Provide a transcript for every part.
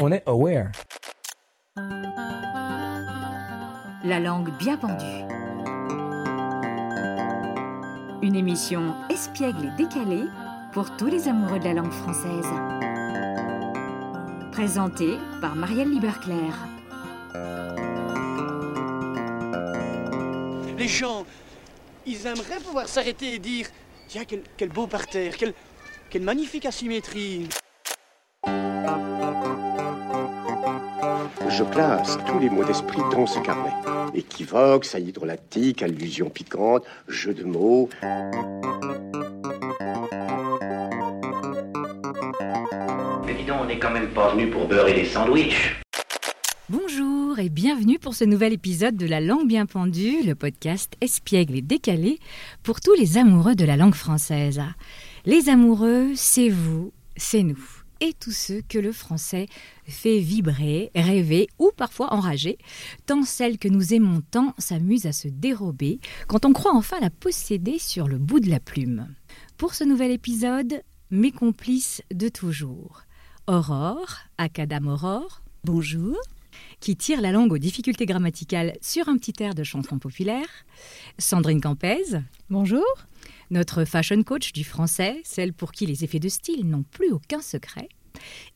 On est aware. La langue bien pendue. Une émission espiègle et décalée pour tous les amoureux de la langue française. Présentée par Marielle Liberclerc. Les gens, ils aimeraient pouvoir s'arrêter et dire Tiens, quel, quel beau parterre, quelle, quelle magnifique asymétrie. Je classe tous les mots d'esprit dans ce carnet. Équivoque, saillie drôlatique, allusion piquante, jeu de mots. Mais dis donc, on n'est quand même pas venu pour beurrer des sandwichs. Bienvenue pour ce nouvel épisode de La langue bien pendue, le podcast espiègle et décalé pour tous les amoureux de la langue française. Les amoureux, c'est vous, c'est nous et tous ceux que le français fait vibrer, rêver ou parfois enrager, tant celle que nous aimons tant s'amuse à se dérober quand on croit enfin la posséder sur le bout de la plume. Pour ce nouvel épisode, mes complices de toujours. Aurore, Acadam Aurore, bonjour, qui tire la langue aux difficultés grammaticales sur un petit air de chanson populaire. Sandrine Campez, bonjour notre fashion coach du français, celle pour qui les effets de style n'ont plus aucun secret,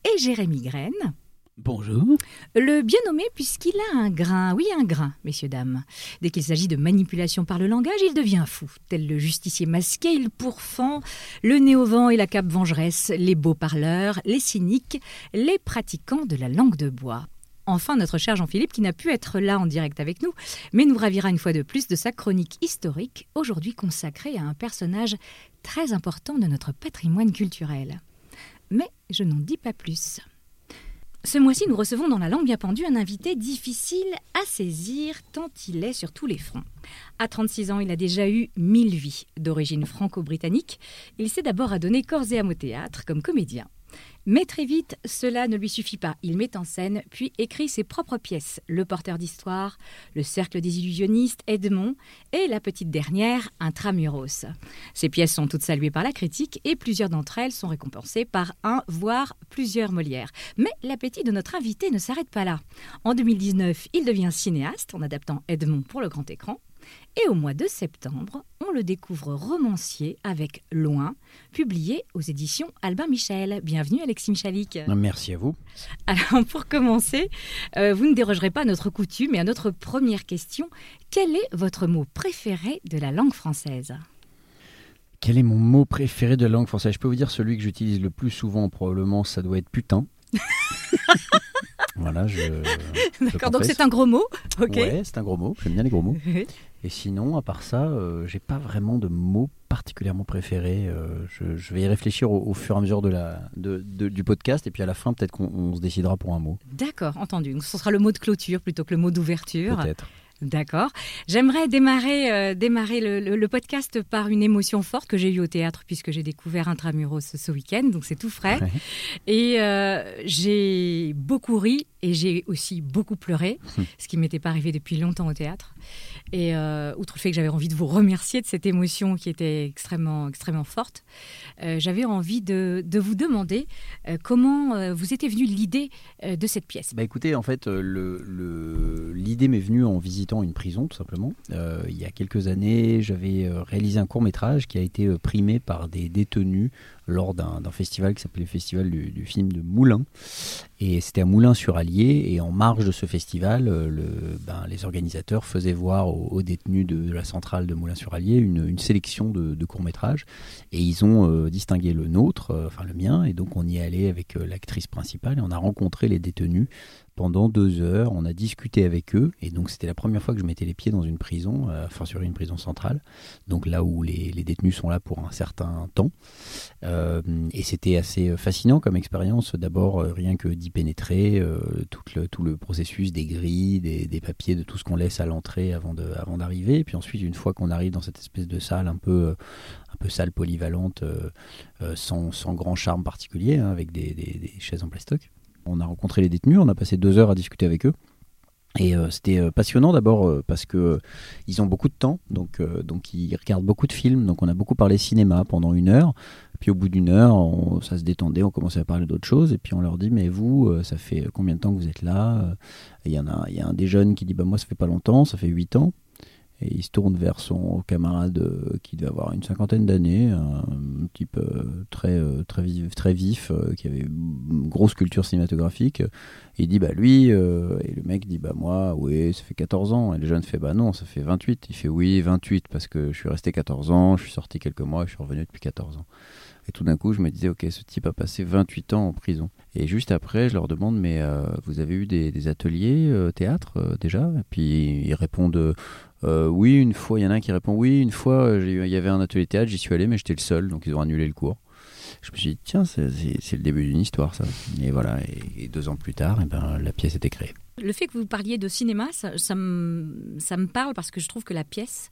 et Jérémy Graine. Bonjour. Le bien nommé puisqu'il a un grain, oui un grain, messieurs, dames. Dès qu'il s'agit de manipulation par le langage, il devient fou. Tel le justicier masqué, il pourfend le nez au vent et la cape vengeresse, les beaux parleurs, les cyniques, les pratiquants de la langue de bois enfin notre cher Jean-Philippe qui n'a pu être là en direct avec nous, mais nous ravira une fois de plus de sa chronique historique, aujourd'hui consacrée à un personnage très important de notre patrimoine culturel. Mais je n'en dis pas plus. Ce mois-ci, nous recevons dans la langue bien pendue un invité difficile à saisir tant il est sur tous les fronts. À 36 ans, il a déjà eu mille vies. D'origine franco-britannique, il s'est d'abord adonné corps et âme au théâtre comme comédien. Mais très vite, cela ne lui suffit pas. Il met en scène, puis écrit ses propres pièces Le porteur d'histoire, Le cercle des illusionnistes, Edmond et la petite dernière, Intramuros. Ces pièces sont toutes saluées par la critique et plusieurs d'entre elles sont récompensées par un, voire plusieurs Molières. Mais l'appétit de notre invité ne s'arrête pas là. En 2019, il devient cinéaste en adaptant Edmond pour le grand écran. Et au mois de septembre, on le découvre romancier avec Loin, publié aux éditions Albin Michel. Bienvenue Alexis Michalik. Merci à vous. Alors pour commencer, euh, vous ne dérogerez pas à notre coutume et à notre première question. Quel est votre mot préféré de la langue française? Quel est mon mot préféré de la langue française? Je peux vous dire celui que j'utilise le plus souvent, probablement, ça doit être putain. voilà, je. D'accord, donc c'est un gros mot. Ok. Ouais, c'est un gros mot. J'aime bien les gros mots. Et sinon, à part ça, euh, j'ai pas vraiment de mots particulièrement préférés. Euh, je, vais y réfléchir au, fur et à mesure de la, de, du podcast. Et puis à la fin, peut-être qu'on se décidera pour un mot. D'accord, entendu. Donc ce sera le mot de clôture plutôt que le mot d'ouverture. Peut-être. D'accord. J'aimerais démarrer, euh, démarrer le, podcast par une émotion forte que j'ai eue au théâtre puisque j'ai découvert Intramuros ce, ce week-end, donc c'est tout frais. Et euh, j'ai beaucoup ri et j'ai aussi beaucoup pleuré, hum. ce qui m'était pas arrivé depuis longtemps au théâtre. Et euh, outre le fait que j'avais envie de vous remercier de cette émotion qui était extrêmement, extrêmement forte, j'avais envie de, de, vous demander comment vous était venue l'idée de cette pièce. Bah écoutez, en fait, l'idée le, m'est venue en une prison, tout simplement. Euh, il y a quelques années, j'avais euh, réalisé un court métrage qui a été euh, primé par des détenus lors d'un festival qui s'appelait le Festival du, film de Moulins. Et c'était à Moulins-sur-Allier. Et en marge de ce festival, ben, les organisateurs faisaient voir aux, détenus de, la centrale de Moulins-sur-Allier une, sélection de, courts-métrages. Et ils ont distingué le nôtre, enfin le mien. Et donc on y est allé avec l'actrice principale et on a rencontré les détenus pendant deux heures. On a discuté avec eux, et donc c'était la première fois que je mettais les pieds dans une prison, euh, enfin sur une prison centrale, donc là où les, détenus sont là pour un certain temps. Euh, et c'était assez fascinant comme expérience, d'abord euh, rien que d'y pénétrer, tout, le, tout le processus des grilles, des, papiers, de tout ce qu'on laisse à l'entrée avant d'arriver, et puis ensuite une fois qu'on arrive dans cette espèce de salle un peu, un peu salle polyvalente, sans, sans, grand charme particulier, hein, avec des, des chaises en plastoc. On a rencontré les détenus, on a passé deux heures à discuter avec eux. Et c'était passionnant d'abord parce que ils ont beaucoup de temps, donc, ils regardent beaucoup de films, donc on a beaucoup parlé cinéma pendant une heure. Puis au bout d'une heure, ça se détendait, on commençait à parler d'autres choses. Et puis on leur dit, mais vous, euh, ça fait combien de temps que vous êtes là? Il y, en a, y a un des jeunes qui dit, bah, moi, ça fait pas longtemps, ça fait 8 ans. Et il se tourne vers son camarade euh, qui devait avoir une cinquantaine d'années, un type euh, très, très vif, très vif qui avait une grosse culture cinématographique. Il dit bah lui, et le mec dit bah moi, oui, ça fait 14 ans. Et le jeune fait bah non, ça fait 28. Il fait oui, 28 parce que je suis resté 14 ans, je suis sorti quelques mois, je suis revenu depuis 14 ans. Et tout d'un coup, je me disais, ok, ce type a passé 28 ans en prison. Et juste après, je leur demande, mais euh, vous avez eu des, ateliers euh, théâtre euh, déjà? Et puis ils répondent, oui, une fois, il y en a un qui répond, oui, une fois, il y avait un atelier théâtre, j'y suis allé, mais j'étais le seul, donc ils ont annulé le cours. Je me suis dit, tiens, c'est le début d'une histoire, ça. Et voilà, et, deux ans plus tard, et eh ben, la pièce était créée. Le fait que vous parliez de cinéma, ça, ça, me, ça me, parle parce que je trouve que la pièce,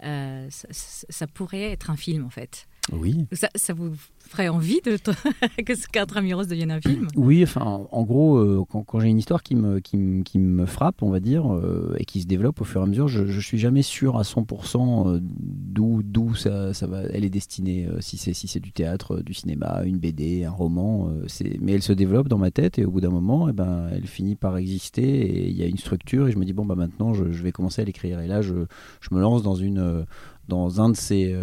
ça, ça pourrait être un film, en fait. Oui. Ça, ça vous ferait envie de que ce qu'Intramuros devienne un film? Oui, enfin, en gros, euh, quand, j'ai une histoire qui me, qui, qui, me frappe, on va dire, euh, et qui se développe au fur et à mesure, je, ne suis jamais sûr à 100% euh, d'où, d'où ça, ça, va, elle est destinée, si c'est si c'est du théâtre, du cinéma, une BD, un roman, c'est, mais elle se développe dans ma tête et au bout d'un moment, eh ben, elle finit par exister et il y a une structure et je me dis bon bah maintenant je, je vais commencer à l'écrire et là je, je me lance dans une dans un de ces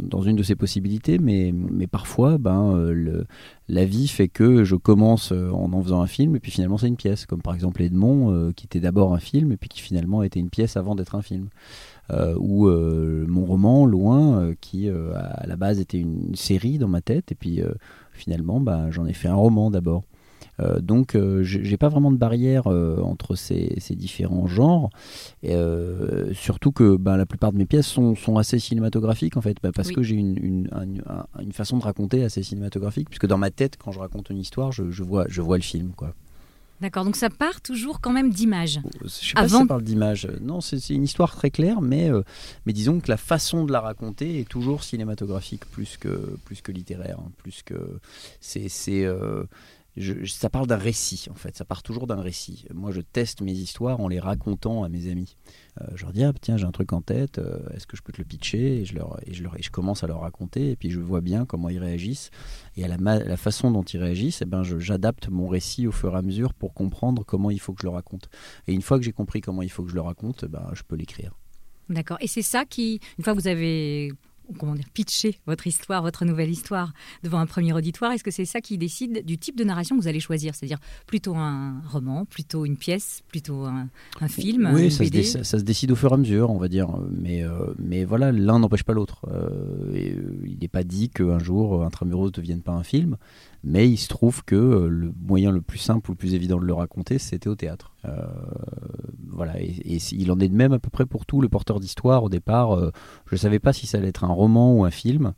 dans une de ces possibilités, mais, parfois, ben, euh, la vie fait que je commence euh, en en faisant un film, et puis finalement c'est une pièce, comme par exemple Edmond, euh, qui était d'abord un film, et puis qui finalement était une pièce avant d'être un film. ou mon roman, Loin, qui à la base était une série dans ma tête, et puis finalement ben, j'en ai fait un roman d'abord. Euh, donc, euh, j'ai pas vraiment de barrière euh, entre ces, différents genres. surtout que bah, la plupart de mes pièces sont, assez cinématographiques en fait, bah, parce que j'ai une, façon de raconter assez cinématographique, puisque dans ma tête, quand je raconte une histoire, je, vois, je vois le film, quoi. D'accord, donc ça part toujours quand même d'images. Je sais pas si ça parle d'images. Non, c'est une histoire très claire, mais, mais disons que la façon de la raconter est toujours cinématographique plus que, plus que littéraire. Hein, plus que c'est ça parle d'un récit en fait, ça part toujours d'un récit. Moi je teste mes histoires en les racontant à mes amis. Euh, je leur dis ah, tiens j'ai un truc en tête, euh, est-ce que je peux te le pitcher et je, commence à leur raconter et puis je vois bien comment ils réagissent et à la, la façon dont ils réagissent, eh ben, j'adapte mon récit au fur et à mesure pour comprendre comment il faut que je le raconte. Et une fois que j'ai compris comment il faut que je le raconte, eh ben, je peux l'écrire. D'accord. Et c'est ça qui, une fois que vous avez comment dire, pitcher votre histoire, votre nouvelle histoire devant un premier auditoire Est-ce que c'est ça qui décide du type de narration que vous allez choisir? C'est-à-dire plutôt un roman, plutôt une pièce, plutôt un, film Oui, ça, Se ça, se décide au fur et à mesure, on va dire. Mais, euh, mais voilà, l'un n'empêche pas l'autre. Euh, euh, il n'est pas dit qu'un jour Intramuros ne devienne pas un film. Mais il se trouve que euh, le moyen le plus simple ou le plus évident de le raconter, c'était au théâtre. Euh, voilà, et, il en est de même à peu près pour tout. Le porteur d'histoire, au départ, euh, je ne savais pas si ça allait être un roman ou un film,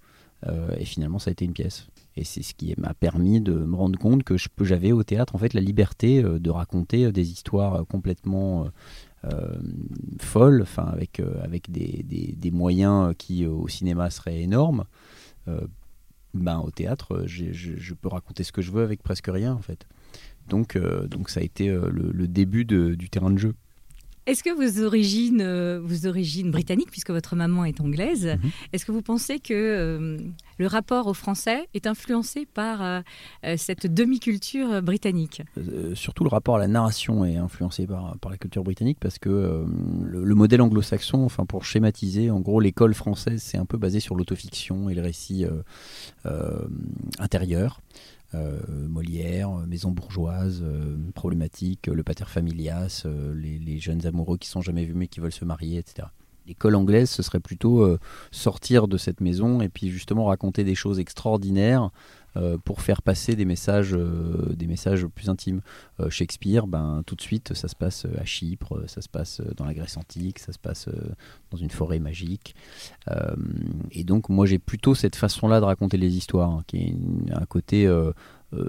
et finalement, ça a été une pièce. Et c'est ce qui m'a permis de me rendre compte que j'avais au théâtre en fait la liberté de raconter des histoires complètement folles, enfin avec avec des, des, moyens qui au cinéma seraient énormes ben, au théâtre, euh, je, peux raconter ce que je veux avec presque rien en fait. Donc, euh, ça a été euh, le, début du terrain de jeu. Est-ce que vos origines, vos origines britanniques, puisque votre maman est anglaise, mhm. est-ce que vous pensez que le rapport au français est influencé par cette demi-culture britannique? Surtout le rapport à la narration est influencé par, par la culture britannique parce que le, le, modèle anglo-saxon, enfin pour schématiser, en gros l'école française c'est un peu basé sur l'autofiction et le récit euh, intérieure. Euh, Molière, maison bourgeoise, euh, problématique, le pater familias, les, jeunes amoureux qui sont jamais vus mais qui veulent se marier, etc. L'école anglaise, ce serait plutôt sortir de cette maison et puis justement raconter des choses extraordinaires euh, pour faire passer des messages, euh, des messages plus intimes. Euh, Shakespeare, ben, tout de suite, ça se passe à Chypre, ça se passe dans la Grèce antique, ça se passe dans une forêt magique. et donc, moi, j'ai plutôt cette façon-là de raconter les histoires, hein, qui est un côté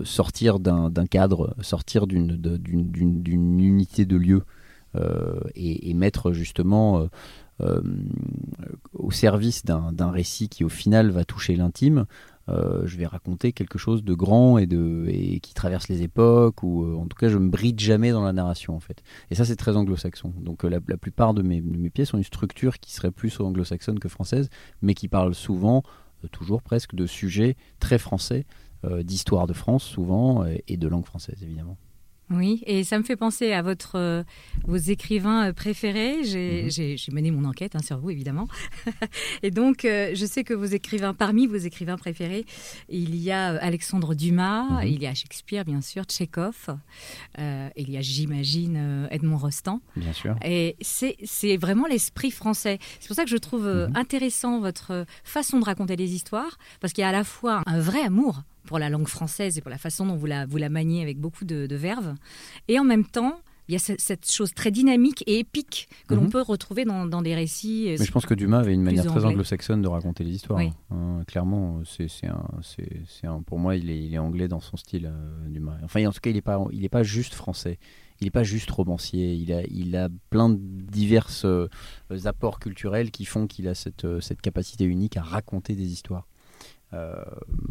sortir d'un cadre, sortir d'une unité de lieu et, mettre justement au service d'un récit qui au final va toucher l'intime, euh, je vais raconter quelque chose de grand et, de, et qui traverse les époques, ou euh, en tout cas je me bride jamais dans la narration en fait. Et ça c'est très anglo-saxon. Donc euh, la, plupart de mes, pièces ont une structure qui serait plus anglo-saxonne que française, mais qui parle souvent, toujours presque, de sujets très français, d'histoire de France souvent, et de langue française évidemment. Oui, et ça me fait penser à votre, euh, vos écrivains euh, préférés. J'ai mhm. mené mon enquête hein, sur vous, évidemment. et donc, euh, je sais que vos écrivains, parmi vos écrivains préférés, il y a Alexandre Dumas, mhm. il y a Shakespeare, bien sûr, Tchekhov, il y a, j'imagine, Edmond Rostand. Bien sûr. Et c'est vraiment l'esprit français. C'est pour ça que je trouve mhm. intéressant votre façon de raconter les histoires, parce qu'il y a à la fois un vrai amour pour la langue française et pour la façon dont vous la, vous la maniez avec beaucoup de, de verve. Et en même temps, il y a cette chose très dynamique et épique que l'on mhm. peut retrouver dans, dans, des récits. Euh, Mais je pense que Dumas avait une manière très anglo-saxonne de raconter les histoires. Hein, clairement, c'est un, un, pour moi, il est, il est, anglais dans son style, euh, Dumas. Enfin, en tout cas, il n'est pas, il est pas juste français. Il n'est pas juste romancier. Il a, il a plein de divers euh, apports culturels qui font qu'il a cette, cette capacité unique à raconter des histoires. Euh,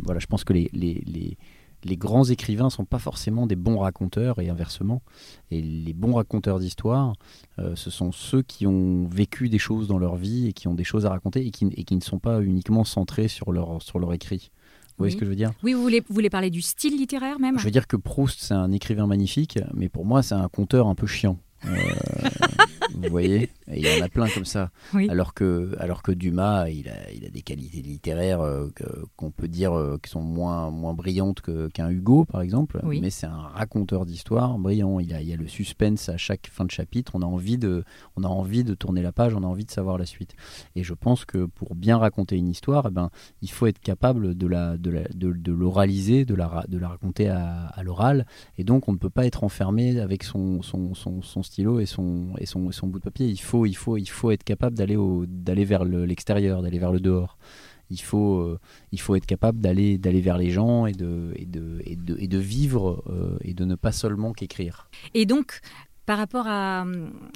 voilà, je pense que les, les, les, les grands écrivains sont pas forcément des bons raconteurs et inversement. Et les bons raconteurs d'histoire, euh, ce sont ceux qui ont vécu des choses dans leur vie et qui ont des choses à raconter et qui, et qui ne sont pas uniquement centrés sur leur, sur leur écrit. Vous voyez ce que je veux dire? Oui, vous voulez, vous voulez parler du style littéraire même? Je veux dire que Proust, c'est un écrivain magnifique, mais pour moi, c'est un conteur un peu chiant. Euh, vous voyez il y en a plein comme ça. Alors, que, alors que Dumas, il a, il a des qualités littéraires euh, qu'on peut dire euh, qui sont moins, moins brillantes qu'un Hugo, par exemple. Mais c'est un raconteur d'histoire brillant. Il, a, il y a le suspense à chaque fin de chapitre. On a, envie de, on a envie de tourner la page, on a envie de savoir la suite. Et je pense que pour bien raconter une histoire, eh ben, il faut être capable de l'oraliser, de, de, l'oraliser, de, la, de la raconter à, à l'oral. Et donc, on ne peut pas être enfermé avec son, son, son, son stylo et son, et, son, et son bout de papier. Il faut il, faut, il faut être capable d'aller, d'aller vers l'extérieur, d'aller vers le dehors. Il faut, euh, il faut être capable d'aller, d'aller vers les gens et de, et de, et de, et de vivre euh, et de ne pas seulement qu'écrire. Et donc, par rapport à,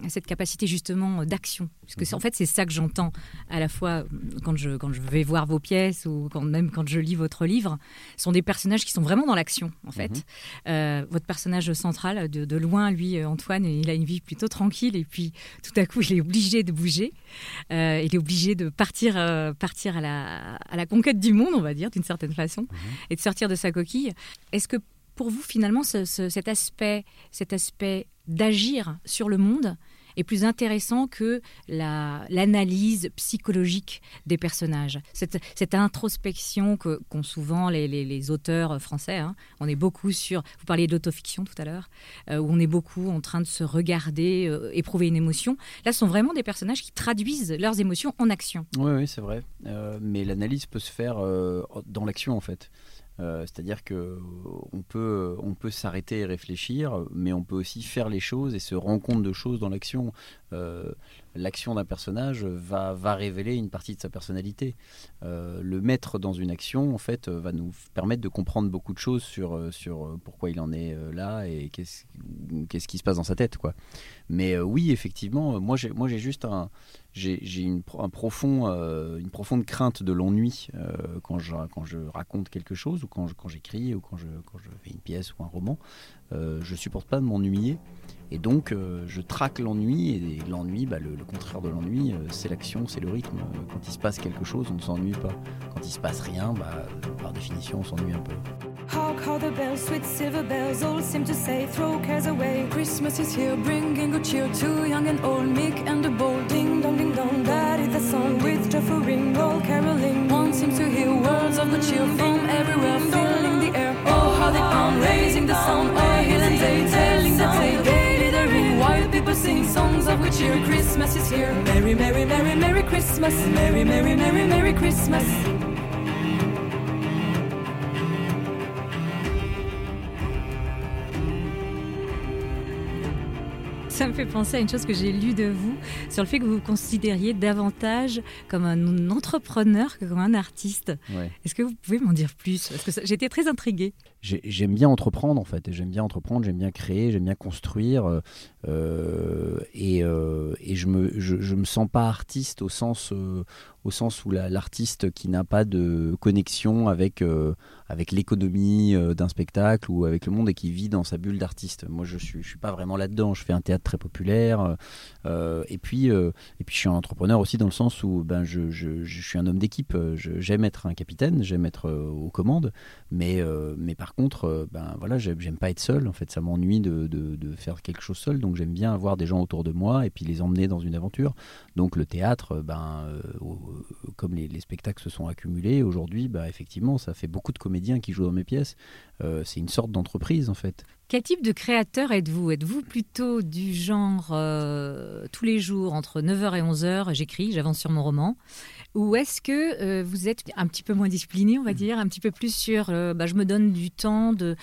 cette capacité justement d'action. Parce que en fait, c'est ça que j'entends à la fois quand je, quand je vais voir vos pièces ou quand, même quand je lis votre livre. Ce sont des personnages qui sont vraiment dans l'action, en fait. Mhm. Euh, votre personnage central, de, loin, lui, Antoine, il a une vie plutôt tranquille et puis tout à coup, il est obligé de bouger. Euh, il est obligé de partir, euh, partir à, la, à la conquête du monde, on va dire, d'une certaine façon, mhm. et de sortir de sa coquille. Est-ce que pour vous, finalement, cet aspect, cet aspect d'agir sur le monde est plus intéressant que l'analyse psychologique des personnages. Cette, introspection qu'ont souvent les, les, auteurs français. Hein. On est beaucoup sur, vous parliez d'autofiction tout à l'heure, euh, où on est beaucoup en train de se regarder, euh, éprouver une émotion. Là, ce sont vraiment des personnages qui traduisent leurs émotions en action. Oui, oui c'est vrai. Euh, mais l'analyse peut se faire dans l'action, en fait. Euh, c'est-à-dire que on peut, on peut s'arrêter et réfléchir, mais on peut aussi faire les choses et se rendre compte de choses dans l'action. Euh, l'action d'un personnage va, révéler une partie de sa personnalité. Euh, le mettre dans une action, en fait, va nous permettre de comprendre beaucoup de choses sur, pourquoi il en est là et qu'est-ce, qui se passe dans sa tête. Mais oui, effectivement, moi j'ai juste un j'ai une, un profond, euh, une profonde crainte de l'ennui euh, quand, je, quand je raconte quelque chose ou quand, quand j'écris ou quand je, quand je fais une pièce ou un roman. Euh, je supporte pas de m'ennuyer et donc je traque l'ennui et l'ennui, bah, le, contraire de l'ennui, c'est l'action, c'est le rythme. Quand il se passe quelque chose, on ne s'ennuie pas. Quand il se passe rien, bah, par définition, on s'ennuie un peu. Hark how the bells, sweet silver bells, all seem to say, throw cares away. Christmas is here, bringing good cheer to young and old, meek and the bold. Ding dong, ding dong, that is the song with joyful ring, all caroling. One seems to hear words of good cheer from everywhere, filling air. Oh, how they pound, raising the sound, o'er hill and day, telling the tale, gaily the ring, while people sing songs of good cheer. Christmas is here, merry, merry, merry, merry Christmas, merry, merry, merry, merry Christmas. Ça me fait penser à une chose que j'ai lue de vous sur le fait que vous vous considériez davantage comme un entrepreneur que comme un artiste. Est-ce que vous pouvez m'en dire plus? Parce que j'étais très intriguée. J'aime bien entreprendre en fait, j'aime bien entreprendre, j'aime bien créer, j'aime bien construire, euh, euh, et, euh, et, je me je, me sens pas artiste au sens au sens où l'artiste qui n'a pas de connexion avec, euh, avec l'économie euh, d'un spectacle ou avec le monde et qui vit dans sa bulle d'artiste. Moi, je suis, suis pas vraiment là-dedans. Je fais un théâtre très populaire. Euh, et, puis, et puis, je suis un entrepreneur aussi dans le sens où ben, je, je, suis un homme d'équipe. J'aime être un capitaine, j'aime être aux commandes. Mais, mais par contre, ben, voilà, j'aime pas être seul. En fait, ça m'ennuie de, de, faire quelque chose seul. Donc, j'aime bien avoir des gens autour de moi et puis les emmener dans une aventure. Donc, le théâtre, ben, euh, comme les, spectacles se sont accumulés, aujourd'hui, bah, effectivement, ça fait beaucoup de comédiens qui jouent dans mes pièces. Euh, c'est une sorte d'entreprise, en fait. Quel type de créateur êtes-vous? Êtes-vous plutôt du genre euh, tous les jours entre 9h et 11h, j'écris, j'avance sur mon roman? Ou est-ce que vous êtes un petit peu moins discipliné, on va dire, un petit peu plus sur bah, je me donne du temps de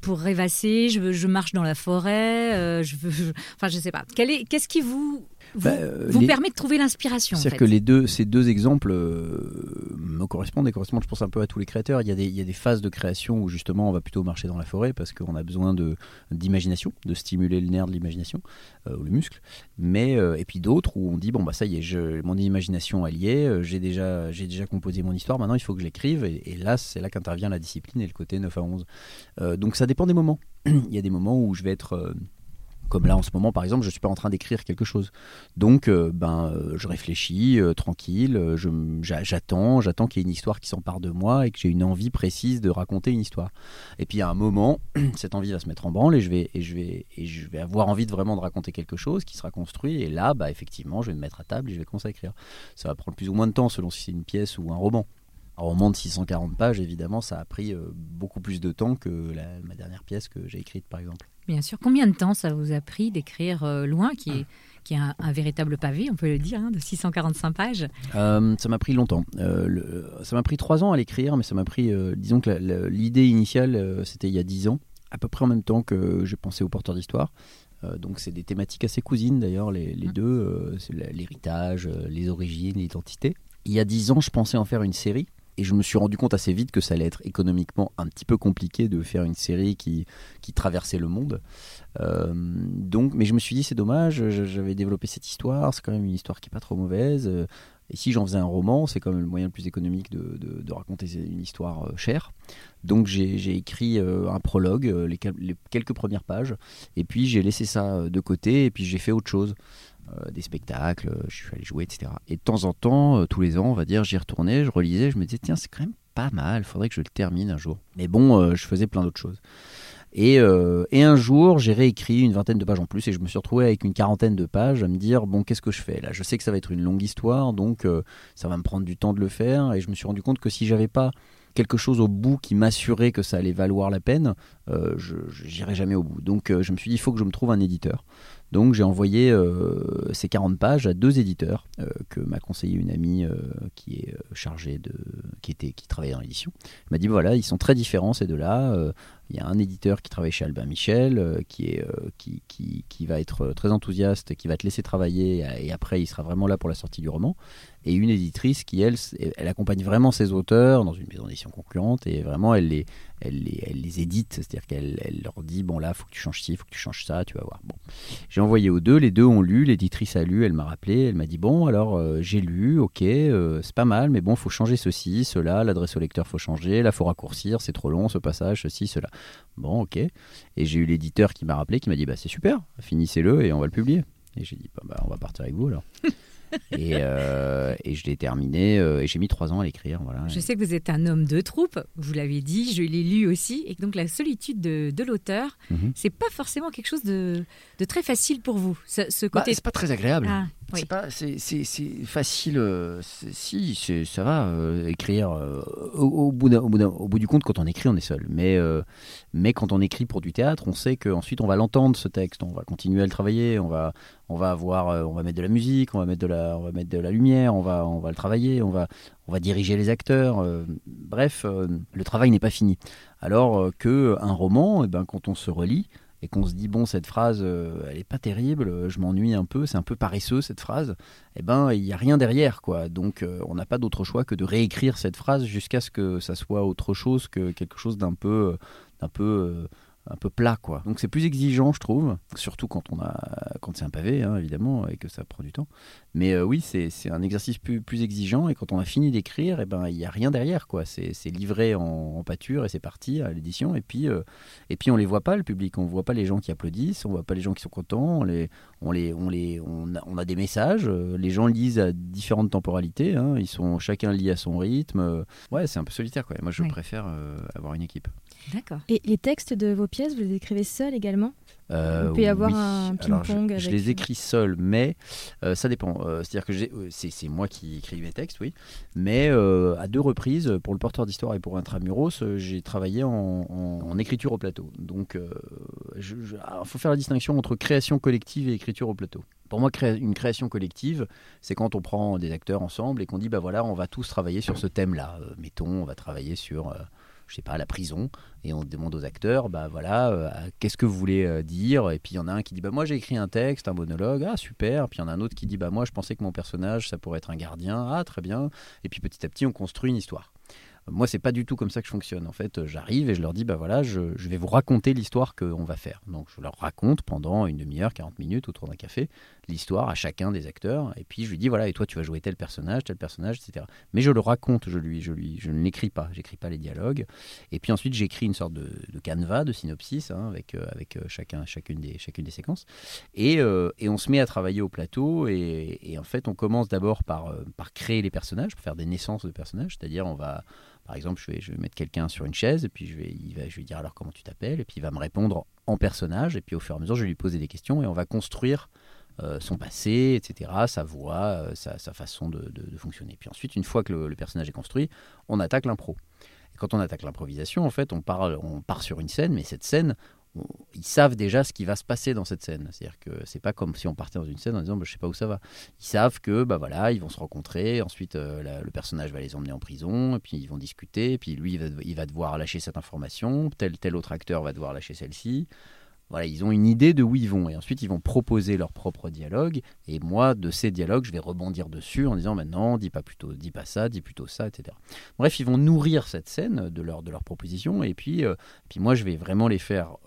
pour rêvasser, je, je, marche dans la forêt, je veux, enfin je sais pas. Qu'est-ce qui vous vous, bah, euh, permet de trouver l'inspiration. C'est-à-dire que les deux, ces deux exemples euh, me correspondent et correspondent, je pense, un peu à tous les créateurs. Il y, a des, il y a des phases de création où justement on va plutôt marcher dans la forêt parce qu'on a besoin de, d'imagination, de stimuler le nerf de l'imagination, euh, ou le muscle. Mais, et puis d'autres où on dit, bon, bah ça y est, je, mon imagination alliée, j'ai déjà, j'ai déjà composé mon histoire, maintenant il faut que je l'écrive. Et, et là, c'est là qu'intervient la discipline et le côté 9 à 11. donc ça dépend des moments. il y a des moments où je vais être comme là en ce moment, par exemple, je suis pas en train d'écrire quelque chose. Donc, euh, ben, euh, je réfléchis euh, tranquille, j'attends, j'attends qu'il y ait une histoire qui s'empare de moi et que j'ai une envie précise de raconter une histoire. Et puis à un moment, cette envie va se mettre en branle et je vais et je vais et je vais avoir envie de vraiment de raconter quelque chose qui sera construit. Et là, bah effectivement, je vais me mettre à table et je vais commencer à écrire. Ça va prendre plus ou moins de temps selon si c'est une pièce ou un roman. Un roman de 640 pages, évidemment, ça a pris beaucoup plus de temps que ma dernière pièce que j'ai écrite, par exemple. Bien sûr. Combien de temps ça vous a pris d'écrire euh, Loin, qui est, qui est un, véritable pavé, on peut le dire, hein, de 645 pages? Euh, Ça m'a pris longtemps. Euh, ça m'a pris trois ans à l'écrire, mais ça m'a pris, disons que l'idée initiale, c'était il y a dix ans, à peu près en même temps que j'ai pensé au porteur d'histoire. donc c'est des thématiques assez cousines d'ailleurs, les, les mmh. deux, c'est l'héritage, les origines, l'identité. Il y a dix ans, je pensais en faire une série et je me suis rendu compte assez vite que ça allait être économiquement un petit peu compliqué de faire une série qui, qui traversait le monde. Euh, donc, mais je me suis dit, c'est dommage, j'avais développé cette histoire, c'est quand même une histoire qui n'est pas trop mauvaise. Et si j'en faisais un roman, c'est quand même le moyen le plus économique de, de, raconter une histoire euh, chère. Donc j'ai écrit euh, un prologue, les, les, quelques premières pages, et puis j'ai laissé ça de côté, et puis j'ai fait autre chose. Euh, des spectacles, euh, je suis allé jouer, etc. Et de temps en temps, euh, tous les ans, on va dire, j'y retournais, je relisais, je me disais, tiens, c'est quand même pas mal, faudrait que je le termine un jour. Mais bon, je faisais plein d'autres choses. Et, et, un jour, j'ai réécrit une vingtaine de pages en plus et je me suis retrouvé avec une quarantaine de pages à me dire bon, qu'est-ce que je fais là? Je sais que ça va être une longue histoire, donc ça va me prendre du temps de le faire. Et je me suis rendu compte que si j'avais pas quelque chose au bout qui m'assurait que ça allait valoir la peine, je n'irais jamais au bout. Donc je me suis dit il faut que je me trouve un éditeur. Donc j'ai envoyé euh, ces 40 pages à deux éditeurs euh, que m'a conseillé une amie euh, qui est chargée de, qui était, qui travaillait dans l'édition. Elle m'a dit voilà, ils sont très différents ces deux-là. Il y a un éditeur qui travaille chez Albin Michel, qui est, qui, qui, qui, va être très enthousiaste, qui va te laisser travailler et après il sera vraiment là pour la sortie du roman. Et une éditrice qui elle, elle accompagne vraiment ses auteurs dans une maison d'édition concurrente et vraiment elle les, elle les, elle les édite, c'est-à-dire qu'elle elle leur dit bon là faut que tu changes ci, faut que tu changes ça, tu vas voir. Bon, j'ai envoyé aux deux, les deux ont lu, l'éditrice a lu, elle m'a rappelé, elle m'a dit bon alors euh, j'ai lu, ok, euh, c'est pas mal, mais bon faut changer ceci, cela, l'adresse au lecteur faut changer, là faut raccourcir, c'est trop long ce passage, ceci, cela. Bon ok, et j'ai eu l'éditeur qui m'a rappelé, qui m'a dit bah c'est super, finissez-le et on va le publier. Et j'ai dit bah, bah, on va partir avec vous alors. et, euh, et, je l'ai terminé et j'ai mis trois ans à l'écrire. Voilà. Je sais que vous êtes un homme de troupe, vous l'avez dit, je l'ai lu aussi, et donc la solitude de, de l'auteur, mhm. c'est pas forcément quelque chose de, de, très facile pour vous. Ce, bah, côté... c'est pas très agréable. Ah, c'est pas, c'est, facile. Euh, si, ça va euh, écrire. au, au, bout au, bout au, bout du compte, quand on écrit, on est seul. Mais, mais quand on écrit pour du théâtre, on sait qu'ensuite on va l'entendre ce texte, on va continuer à le travailler, on va, on va avoir, on va mettre de la musique, on va mettre de la, on va mettre de la lumière, on va, le travailler, on va, on va diriger les acteurs. Euh, bref, euh, le travail n'est pas fini. Alors euh, que un roman, eh ben, quand on se relit, et qu'on se dit bon cette phrase euh, elle est pas terrible, je m'ennuie un peu, c'est un peu paresseux cette phrase, eh ben il n'y a rien derrière quoi. Donc euh, on n'a pas d'autre choix que de réécrire cette phrase jusqu'à ce que ça soit autre chose que quelque chose d'un peu d'un peu un peu plat quoi. Donc c'est plus exigeant je trouve, surtout quand on a quand c'est un pavé hein, évidemment et que ça prend du temps. Mais euh, oui c'est un exercice plus, plus exigeant et quand on a fini d'écrire et eh ben il y a rien derrière quoi. C'est livré en, pâture et c'est parti à l'édition et puis euh, et puis on les voit pas le public, on voit pas les gens qui applaudissent, on voit pas les gens qui sont contents, on les on les on les on a, on a des messages, euh, les gens lisent à différentes temporalités, hein. ils sont chacun lit à son rythme. Ouais c'est un peu solitaire quoi. Moi je préfère avoir une équipe. D'accord. Et les textes de vos pièces, vous les écrivez seuls également? Euh, Vous pouvez avoir un ping-pong je, je, les écris seul, mais euh, ça dépend. Euh, c'est-à-dire que c'est moi qui écris mes textes, oui. Mais à deux reprises, pour le porteur d'histoire et pour Intramuros, j'ai travaillé en, en, écriture au plateau. Donc, il faut faire la distinction entre création collective et écriture au plateau. Pour moi, une création collective, c'est quand on prend des acteurs ensemble et qu'on dit, bah voilà, on va tous travailler sur ce thème-là. mettons, on va travailler sur je sais pas, la prison, et on demande aux acteurs, bah voilà, euh, qu'est-ce que vous voulez euh, dire? Et puis il y en a un qui dit, bah moi j'ai écrit un texte, un monologue, ah super. Puis il y en a un autre qui dit, bah moi je pensais que mon personnage ça pourrait être un gardien, ah très bien. Et puis petit à petit on construit une histoire. Moi, c'est pas du tout comme ça que je fonctionne. En fait, j'arrive et je leur dis, bah voilà, je, vais vous raconter l'histoire qu'on va faire. Donc, je leur raconte pendant une demi-heure, 40 minutes autour d'un café, l'histoire à chacun des acteurs. Et puis, je lui dis, voilà, et toi, tu vas jouer tel personnage, tel personnage, etc. Mais je le raconte, je lui, je lui, je ne l'écris pas. J'écris pas les dialogues. Et puis ensuite, j'écris une sorte de, canevas, de synopsis, hein, avec, euh, avec euh, chacun, chacune des, chacune des séquences. Et, euh, et on se met à travailler au plateau. Et, en fait, on commence d'abord par, par créer les personnages, pour faire des naissances de personnages. C'est-à-dire, on va par exemple, je vais, je vais mettre quelqu'un sur une chaise et puis je vais, il va, je vais lui dire alors comment tu t'appelles? Et puis il va me répondre en personnage et puis au fur et à mesure je vais lui poser des questions et on va construire son passé, etc., sa voix, euh, sa, façon de, fonctionner. Puis ensuite, une fois que le, personnage est construit, on attaque l'impro. Quand on attaque l'improvisation, en fait, on part, on part sur une scène, mais cette scène, ils savent déjà ce qui va se passer dans cette scène. C'est-à-dire que c'est pas comme si on partait dans une scène en disant bah, je sais pas où ça va. Ils savent que bah voilà, ils vont se rencontrer, ensuite euh, le personnage va les emmener en prison, et puis ils vont discuter, et puis lui il va, il va devoir lâcher cette information, tel tel autre acteur va devoir lâcher celle-ci. Voilà, ils ont une idée de où ils vont et ensuite ils vont proposer leur propre dialogue et moi de ces dialogues je vais rebondir dessus en disant maintenant dis pas plutôt dis pas ça dis plutôt ça etc. Bref ils vont nourrir cette scène de leur de leur proposition et puis euh, puis moi je vais vraiment les faire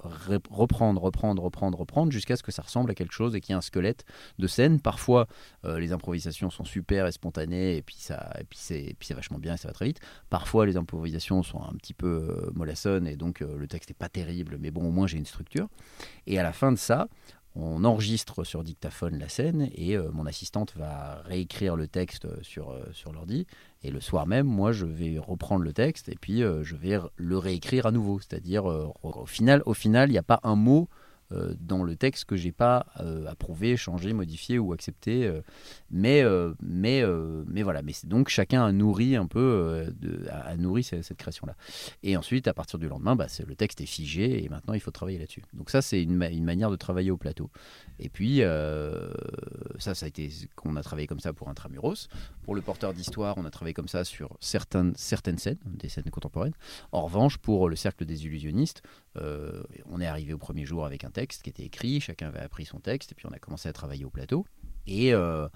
reprendre reprendre reprendre reprendre jusqu'à ce que ça ressemble à quelque chose et qu'il y ait un squelette de scène. Parfois euh, les improvisations sont super et spontanées et puis ça et puis c'est vachement bien et ça va très vite. Parfois les improvisations sont un petit peu euh, mollassonnes et donc le texte est pas terrible mais bon au moins j'ai une structure. Et à la fin de ça, on enregistre sur dictaphone la scène et euh, mon assistante va réécrire le texte sur, euh, sur l'ordi. Et le soir même, moi, je vais reprendre le texte et puis euh, je vais le réécrire à nouveau. C'est-à-dire, au final, au final, il n'y a pas un mot euh, dans le texte que j'ai pas euh, approuvé, changé, modifié ou accepté. Euh, mais, mais, mais voilà. Mais donc chacun a nourri un peu, de, a, nourri cette, création-là. Et ensuite, à partir du lendemain, bah, le texte est figé et maintenant il faut travailler là-dessus. Donc ça, c'est une, une, manière de travailler au plateau. Et puis ça, ça a été qu'on a travaillé comme ça pour Intramuros. Pour le porteur d'histoire, on a travaillé comme ça sur certaines, certaines scènes, des scènes contemporaines. En revanche, pour le cercle des illusionnistes, on est arrivé au premier jour avec un texte qui était écrit, chacun avait appris son texte, et puis on a commencé à travailler au plateau. Et, euh,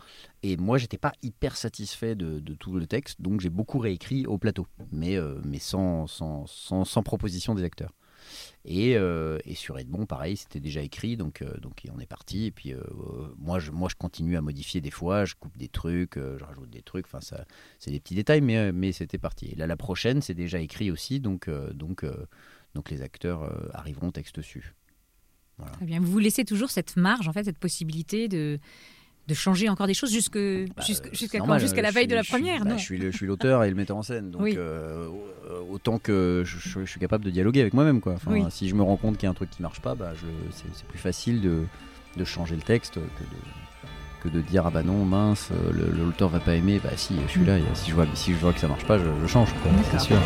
et moi, j'étais pas hyper satisfait de, tout le texte, donc j'ai beaucoup réécrit au plateau, mais, euh, mais sans, sans, sans, proposition des acteurs. Et, euh, et, sur Edmond, pareil, c'était déjà écrit, donc, euh, donc on est parti. Et puis moi, je, moi, je continue à modifier des fois, je coupe des trucs, je rajoute des trucs, enfin, c'est des petits détails, mais, mais c'était parti. Et là, la prochaine, c'est déjà écrit aussi, donc, donc, donc les acteurs arriveront texte. Très bien. Vous vous laissez toujours cette marge, en fait, cette possibilité de, de changer encore des choses jusque, bah, jusqu'à quand? Jusqu'à la veille de la première, bah, Je suis l'auteur et le metteur en scène, donc euh, autant que je, suis capable de dialoguer avec moi-même. Quoi. Si je me rends compte qu'il y a un truc qui marche pas, bah, c'est plus facile de, de, changer le texte que de, que de dire ah bah non mince l'auteur va pas aimer. Bah si je suis là si je vois si je vois que ça marche pas je, je change c'est sûr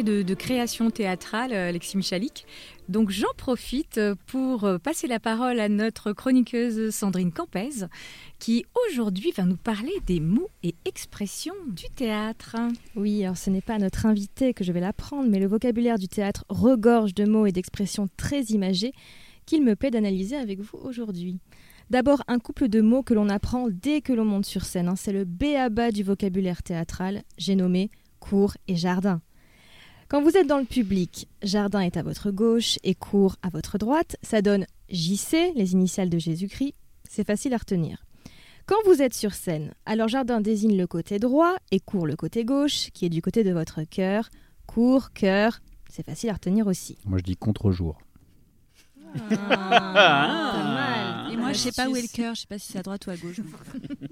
de, création théâtrale, euh, Alexis Michalik. Donc j'en profite pour euh, passer la parole à notre chroniqueuse Sandrine Campez, qui aujourd'hui va nous parler des mots et expressions du théâtre. Oui, alors ce n'est pas notre invité que je vais l'apprendre, mais le vocabulaire du théâtre regorge de mots et d'expressions très imagés qu'il me plaît d'analyser avec vous aujourd'hui. D'abord, un couple de mots que l'on apprend dès que l'on monte sur scène. Hein. C'est le béaba du vocabulaire théâtral, j'ai nommé cours et jardin. Quand vous êtes dans le public, jardin est à votre gauche et cours à votre droite, ça donne JC, les initiales de Jésus-Christ, c'est facile à retenir. Quand vous êtes sur scène, alors jardin désigne le côté droit et cours le côté gauche, qui est du côté de votre cœur. Cours, cœur, c'est facile à retenir aussi. Moi je dis contre-jour. Ah, Et moi je sais pas où est le cœur, je sais pas si c'est à droite ou à gauche.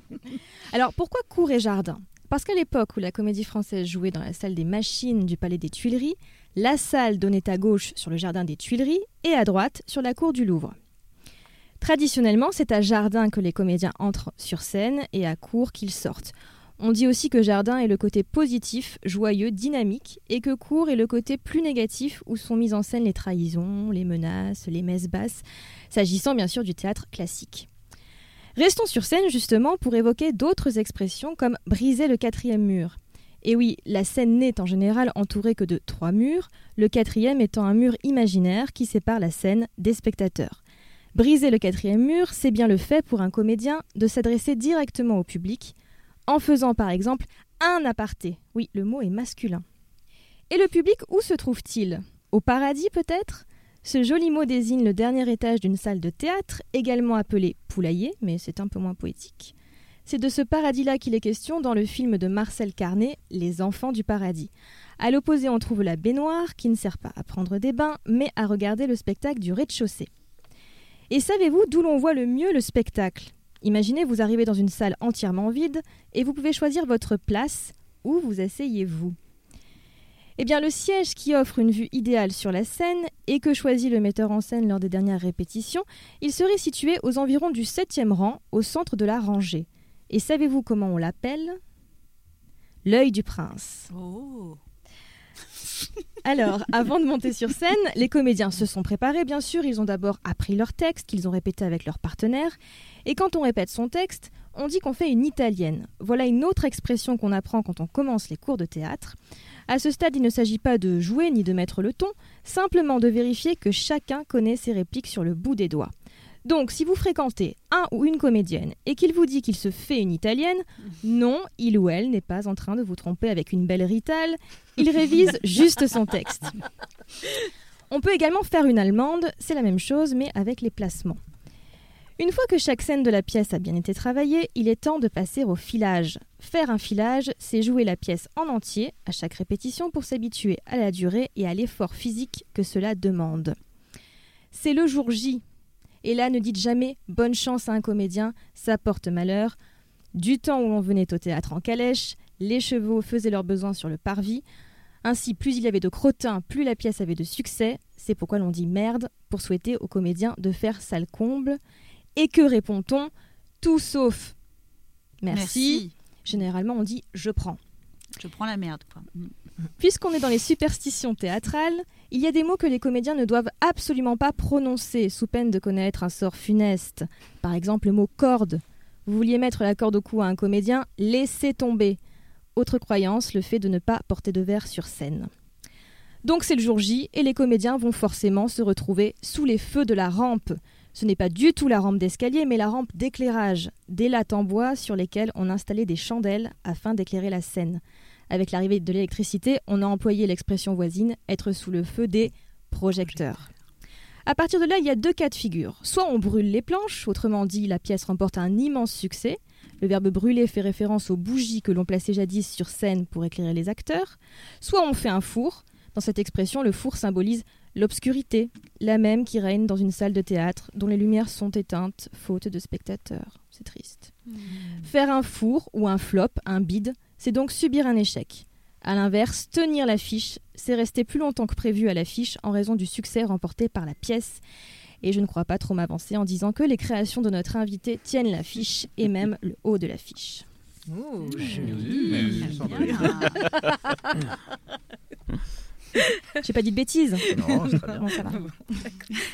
alors pourquoi cours et jardin? Parce qu'à l'époque où la comédie française jouait dans la salle des machines du Palais des Tuileries, la salle donnait à gauche sur le jardin des Tuileries et à droite sur la cour du Louvre. Traditionnellement, c'est à jardin que les comédiens entrent sur scène et à cour qu'ils sortent. On dit aussi que jardin est le côté positif, joyeux, dynamique, et que cour est le côté plus négatif où sont mises en scène les trahisons, les menaces, les messes basses, s'agissant bien sûr du théâtre classique. Restons sur scène justement pour évoquer d'autres expressions comme briser le quatrième mur. Et oui, la scène n'est en général entourée que de trois murs, le quatrième étant un mur imaginaire qui sépare la scène des spectateurs. Briser le quatrième mur, c'est bien le fait pour un comédien de s'adresser directement au public, en faisant par exemple un aparté. Oui, le mot est masculin. Et le public, où se trouve-t-il? Au paradis peut-être? Ce joli mot désigne le dernier étage d'une salle de théâtre, également appelé poulailler, mais c'est un peu moins poétique. C'est de ce paradis-là qu'il est question dans le film de Marcel Carnet, Les enfants du paradis. À l'opposé, on trouve la baignoire, qui ne sert pas à prendre des bains, mais à regarder le spectacle du rez-de-chaussée. Et savez-vous d'où l'on voit le mieux le spectacle? Imaginez, vous arrivez dans une salle entièrement vide, et vous pouvez choisir votre place, où vous asseyez-vous eh bien, le siège qui offre une vue idéale sur la scène et que choisit le metteur en scène lors des dernières répétitions, il serait situé aux environs du septième rang, au centre de la rangée. Et savez-vous comment on l'appelle? L'œil du prince. Oh. Alors, avant de monter sur scène, les comédiens se sont préparés, bien sûr. Ils ont d'abord appris leur texte, qu'ils ont répété avec leur partenaire. Et quand on répète son texte, on dit qu'on fait une italienne. Voilà une autre expression qu'on apprend quand on commence les cours de théâtre. À ce stade, il ne s'agit pas de jouer ni de mettre le ton, simplement de vérifier que chacun connaît ses répliques sur le bout des doigts. Donc, si vous fréquentez un ou une comédienne et qu'il vous dit qu'il se fait une italienne, non, il ou elle n'est pas en train de vous tromper avec une belle ritale, il révise juste son texte. On peut également faire une allemande, c'est la même chose, mais avec les placements. Une fois que chaque scène de la pièce a bien été travaillée, il est temps de passer au filage. Faire un filage, c'est jouer la pièce en entier à chaque répétition pour s'habituer à la durée et à l'effort physique que cela demande. C'est le jour J. Et là, ne dites jamais bonne chance à un comédien, ça porte malheur. Du temps où l'on venait au théâtre en calèche, les chevaux faisaient leurs besoins sur le parvis. Ainsi, plus il y avait de crottins, plus la pièce avait de succès. C'est pourquoi l'on dit merde pour souhaiter aux comédiens de faire sale comble. Et que répond-on Tout sauf merci. Généralement, on dit je prends. Je prends la merde, quoi. Mm. Puisqu'on est dans les superstitions théâtrales, il y a des mots que les comédiens ne doivent absolument pas prononcer sous peine de connaître un sort funeste. Par exemple, le mot corde. Vous vouliez mettre la corde au cou à un comédien, laissez tomber. Autre croyance, le fait de ne pas porter de verre sur scène. Donc c'est le jour J et les comédiens vont forcément se retrouver sous les feux de la rampe. Ce n'est pas du tout la rampe d'escalier, mais la rampe d'éclairage, des lattes en bois sur lesquelles on installait des chandelles afin d'éclairer la scène. Avec l'arrivée de l'électricité, on a employé l'expression voisine être sous le feu des projecteurs. À partir de là, il y a deux cas de figure. Soit on brûle les planches, autrement dit, la pièce remporte un immense succès. Le verbe brûler fait référence aux bougies que l'on plaçait jadis sur scène pour éclairer les acteurs. Soit on fait un four. Dans cette expression, le four symbolise L'obscurité, la même qui règne dans une salle de théâtre dont les lumières sont éteintes faute de spectateurs. C'est triste. Hmm. Faire un four ou un flop, un bide, c'est donc subir un échec. A l'inverse, tenir l'affiche, c'est rester plus longtemps que prévu à l'affiche en raison du succès remporté par la pièce. Et je ne crois pas trop m'avancer en disant que les créations de notre invité tiennent l'affiche et même le haut de l'affiche. Oh, joli. J'ai pas dit de bêtises. Non, c'est très bien. Bon.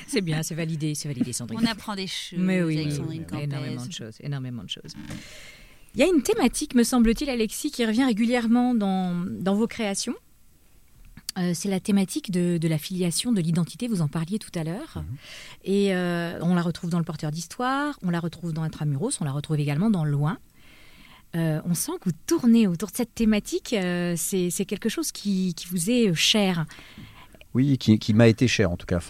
C'est bien, c'est validé, c'est validé, Sandrine. On apprend des choses Mais oui, avec Sandrine oui, énormément de choses, énormément de choses. Il y a une thématique, me semble-t-il, Alexis, qui revient régulièrement dans, dans vos créations. Euh, c'est la thématique de, de la filiation, de l'identité, vous en parliez tout à l'heure. Et euh, on la retrouve dans le porteur d'histoire, on la retrouve dans Intramuros, on la retrouve également dans Loin. Euh, on sent que vous tournez autour de cette thématique, euh, c'est quelque chose qui, qui vous est cher. Oui, qui, m'a été cher en tout cas.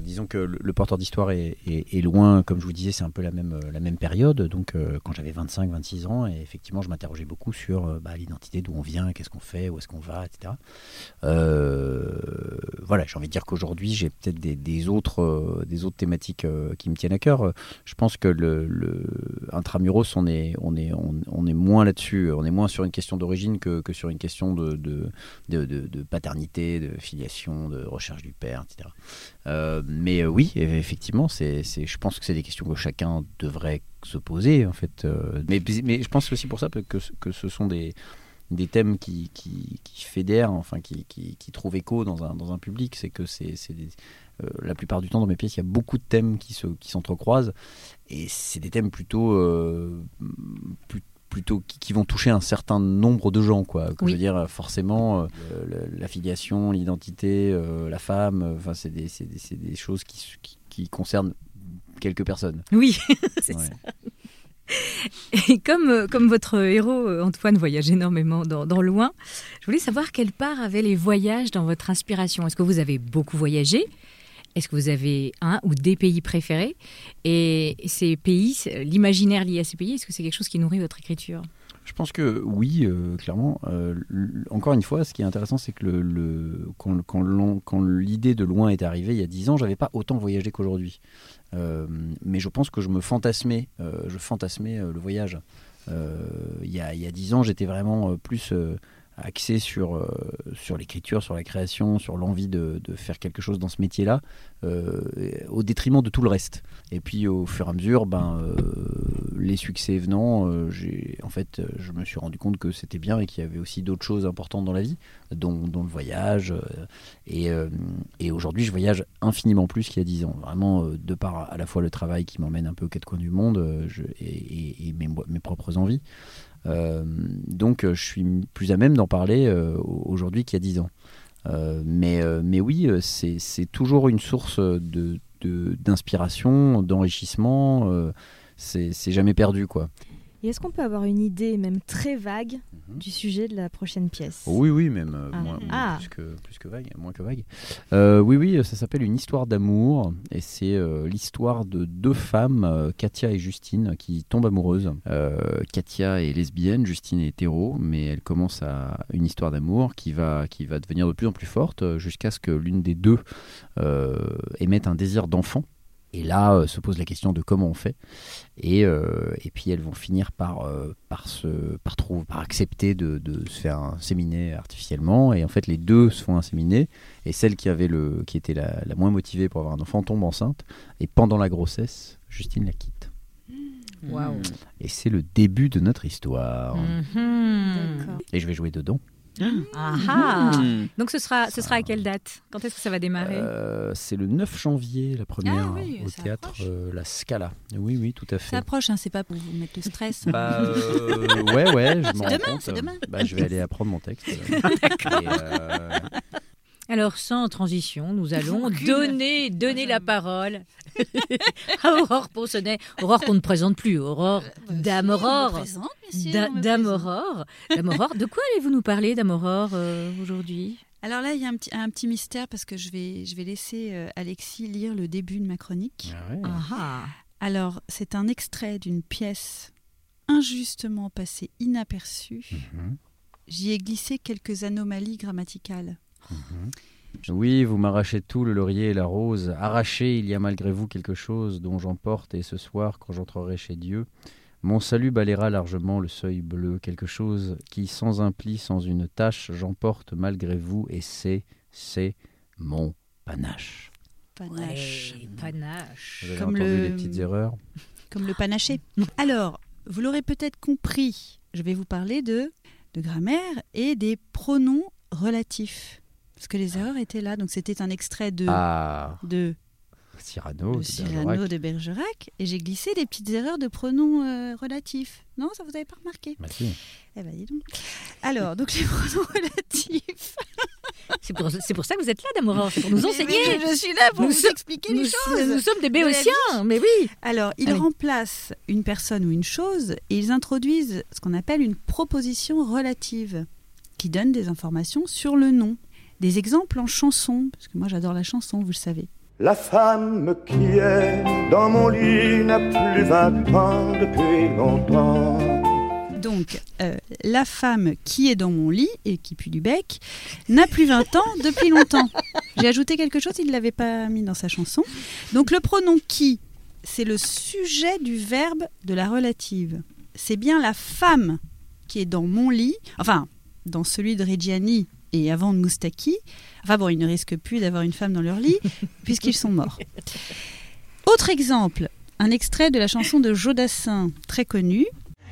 Disons que le, porteur d'histoire est, loin, comme je vous disais, c'est un peu la même, période. Donc, euh, quand j'avais 25-26 ans, et effectivement, je m'interrogeais beaucoup sur euh, bah, l'identité, d'où on vient, qu'est-ce qu'on fait, où est-ce qu'on va, etc. Euh, voilà, j'ai envie de dire qu'aujourd'hui, j'ai peut-être des, autres, des autres thématiques qui me tiennent à cœur. Je pense que le, intramuros, on est, on est, on, est moins là-dessus. On est moins sur une question d'origine que, sur une question de- de paternité, de filiation, de recherche du père, etc. Euh, mais euh, oui, eff- effectivement, c'est, je pense que c'est des questions que chacun devrait se poser, en fait. Euh, mais, je pense aussi pour ça que, que ce sont des, des thèmes qui, qui, qui fédèrent, enfin, qui, qui, qui trouvent écho dans un, dans un public. C'est que c'est, euh, la plupart du temps dans mes pièces, il y a beaucoup de thèmes qui, se, qui s'entrecroisent. Et c'est des thèmes plutôt, plus- plutôt qui, qui vont toucher un certain nombre de gens. Quoi. Oui. Je veux dire, forcément, euh, le- la filiation, l'identité, euh, la femme, euh, enfin, c'est, des, c'est, des, des choses qui, qui, qui concernent quelques personnes. Oui, c'est Ouais. ça. Et comme, comme votre héros, Antoine, voyage énormément dans, dans Loin, je voulais savoir quelle part avaient les voyages dans votre inspiration. Est-ce que vous avez beaucoup voyagé? Est-ce que vous avez un ou des pays préférés Et ces pays, l'imaginaire lié à ces pays, est-ce que c'est quelque chose qui nourrit votre écriture? Je pense que oui, euh, clairement. Euh, encore une fois, ce qui est intéressant, c'est que quand, l'idée de loin est arrivée il y a 10 ans, j'avais pas autant voyagé qu'aujourd'hui. Euh, mais je pense que je me fantasmais, je fantasmais le voyage. Il y, a, 10 ans, j'étais vraiment plus axé sur, euh, sur l'écriture, sur la création, sur l'envie de, de faire quelque chose dans ce métier-là, euh, au détriment de tout le reste. Et puis au fur et à mesure, ben, euh, les succès venant, j'ai, en fait, je me suis rendu compte que c'était bien et qu'il y avait aussi d'autres choses importantes dans la vie, dont, dont le voyage. et et aujourd'hui, je voyage infiniment plus qu'il y a 10 ans. Vraiment, de par à la fois le travail qui m'emmène un peu aux quatre coins du monde et- et mes, mes propres envies. Euh, donc, euh, je suis plus à même d'en parler euh, aujourd'hui qu'il y a 10 ans. Mais, oui, c'est toujours une source de, de- d'inspiration, d'enrichissement. c'est jamais perdu, quoi. Et est-ce qu'on peut avoir une idée, même très vague, Mhm. du sujet de la prochaine pièce Oui, oui, même euh, Ah. moins, Ah. plus, que, plus que vague, moins que vague. Euh, oui, oui, ça s'appelle Une histoire d'amour et c'est euh, l'histoire de deux femmes, euh, Katia et Justine, qui tombent amoureuses. Katia est lesbienne, Justine est hétéro, mais elle commence à une histoire d'amour qui va, qui va devenir de plus en plus forte jusqu'à ce que l'une des deux émette un désir d'enfant. Et là euh, se pose la question de comment on fait. Et, euh, et puis elles vont finir par, euh, par, se, par, trouver, par accepter de, de se faire inséminer artificiellement. Et en fait, les deux se font inséminer. Et celle qui, avait le, qui était la, la moins motivée pour avoir un enfant tombe enceinte. Et pendant la grossesse, Justine la quitte. Waouh Et c'est le début de notre histoire. D'accord. Et je vais jouer dedans. Ah ah. Donc ce sera, ce sera à quelle date? Quand est-ce que ça va démarrer? Euh, c'est le 9 janvier, la première, Ah oui, au théâtre euh, La Scala. Oui, oui, tout à fait. Ça approche, hein, c'est pas pour vous mettre le stress. Bah, euh, ouais, ouais, je m'en rends demain, compte. c'est demain. Bah, je vais aller apprendre mon texte. Et, euh, Alors, sans transition, nous allons donner, donner la parole Aurore Ponsonnet. Aurore qu'on ne présente plus, Aurore Dame Aurore. Da- Dame Aurore. Dame Aurore. De quoi allez-vous nous parler, Dame Aurore, euh, aujourd'hui? Alors là, il y a un petit, un petit mystère parce que je vais, je vais laisser euh, Alexis lire le début de ma chronique. ah ouais. Ah ah. Alors, c'est un extrait d'une pièce injustement passée inaperçue. Mhm, J'y ai glissé quelques anomalies grammaticales. mhm. Oui, vous m'arrachez tout, le laurier et la rose. Arraché, il y a malgré vous quelque chose dont j'emporte, et ce soir, quand j'entrerai chez Dieu, mon salut balayera largement le seuil bleu, quelque chose qui, sans un pli, sans une tache, j'emporte malgré vous, et c'est, c'est mon panache. Panache. Ouais, panache. Vous avez Comme entendu le- les petites erreurs Comme le panaché. Alors, vous l'aurez peut-être compris, je vais vous parler de, de grammaire et des pronoms relatifs. Parce que les erreurs étaient là. Donc c'était un extrait de, Ah, de, Cyrano, de Cyrano Bergerac. de Bergerac. Et j'ai glissé des petites erreurs de pronoms euh, relatifs. Non, ça vous avez pas remarqué Bah si. Eh ben dis donc. Alors, donc les pronoms relatifs. C'est pour, c'est pour ça que vous êtes là, Damora, c'est pour nous Mais- enseigner. je suis là pour Nous vous sommes- expliquer Nous, les choses. nous sommes des béotiens, mais oui. Alors, ils Allez. remplacent une personne ou une chose et ils introduisent ce qu'on appelle une proposition relative qui donne des informations sur le nom. Des exemples en chanson, parce que moi j'adore la chanson, vous le savez. La femme qui est dans mon lit n'a plus 20 ans depuis longtemps. Donc, euh, la femme qui est dans mon lit et qui pue du bec n'a plus 20 ans depuis longtemps. J'ai ajouté quelque chose, il ne l'avait pas mis dans sa chanson. Donc, le pronom qui, c'est le sujet du verbe de la relative. C'est bien la femme qui est dans mon lit, enfin, dans celui de Reggiani et avant de Moustaki. Enfin bon, ils ne risquent plus d'avoir une femme dans leur lit puisqu'ils sont morts. Autre exemple, un extrait de la chanson de Jodassin, très connue.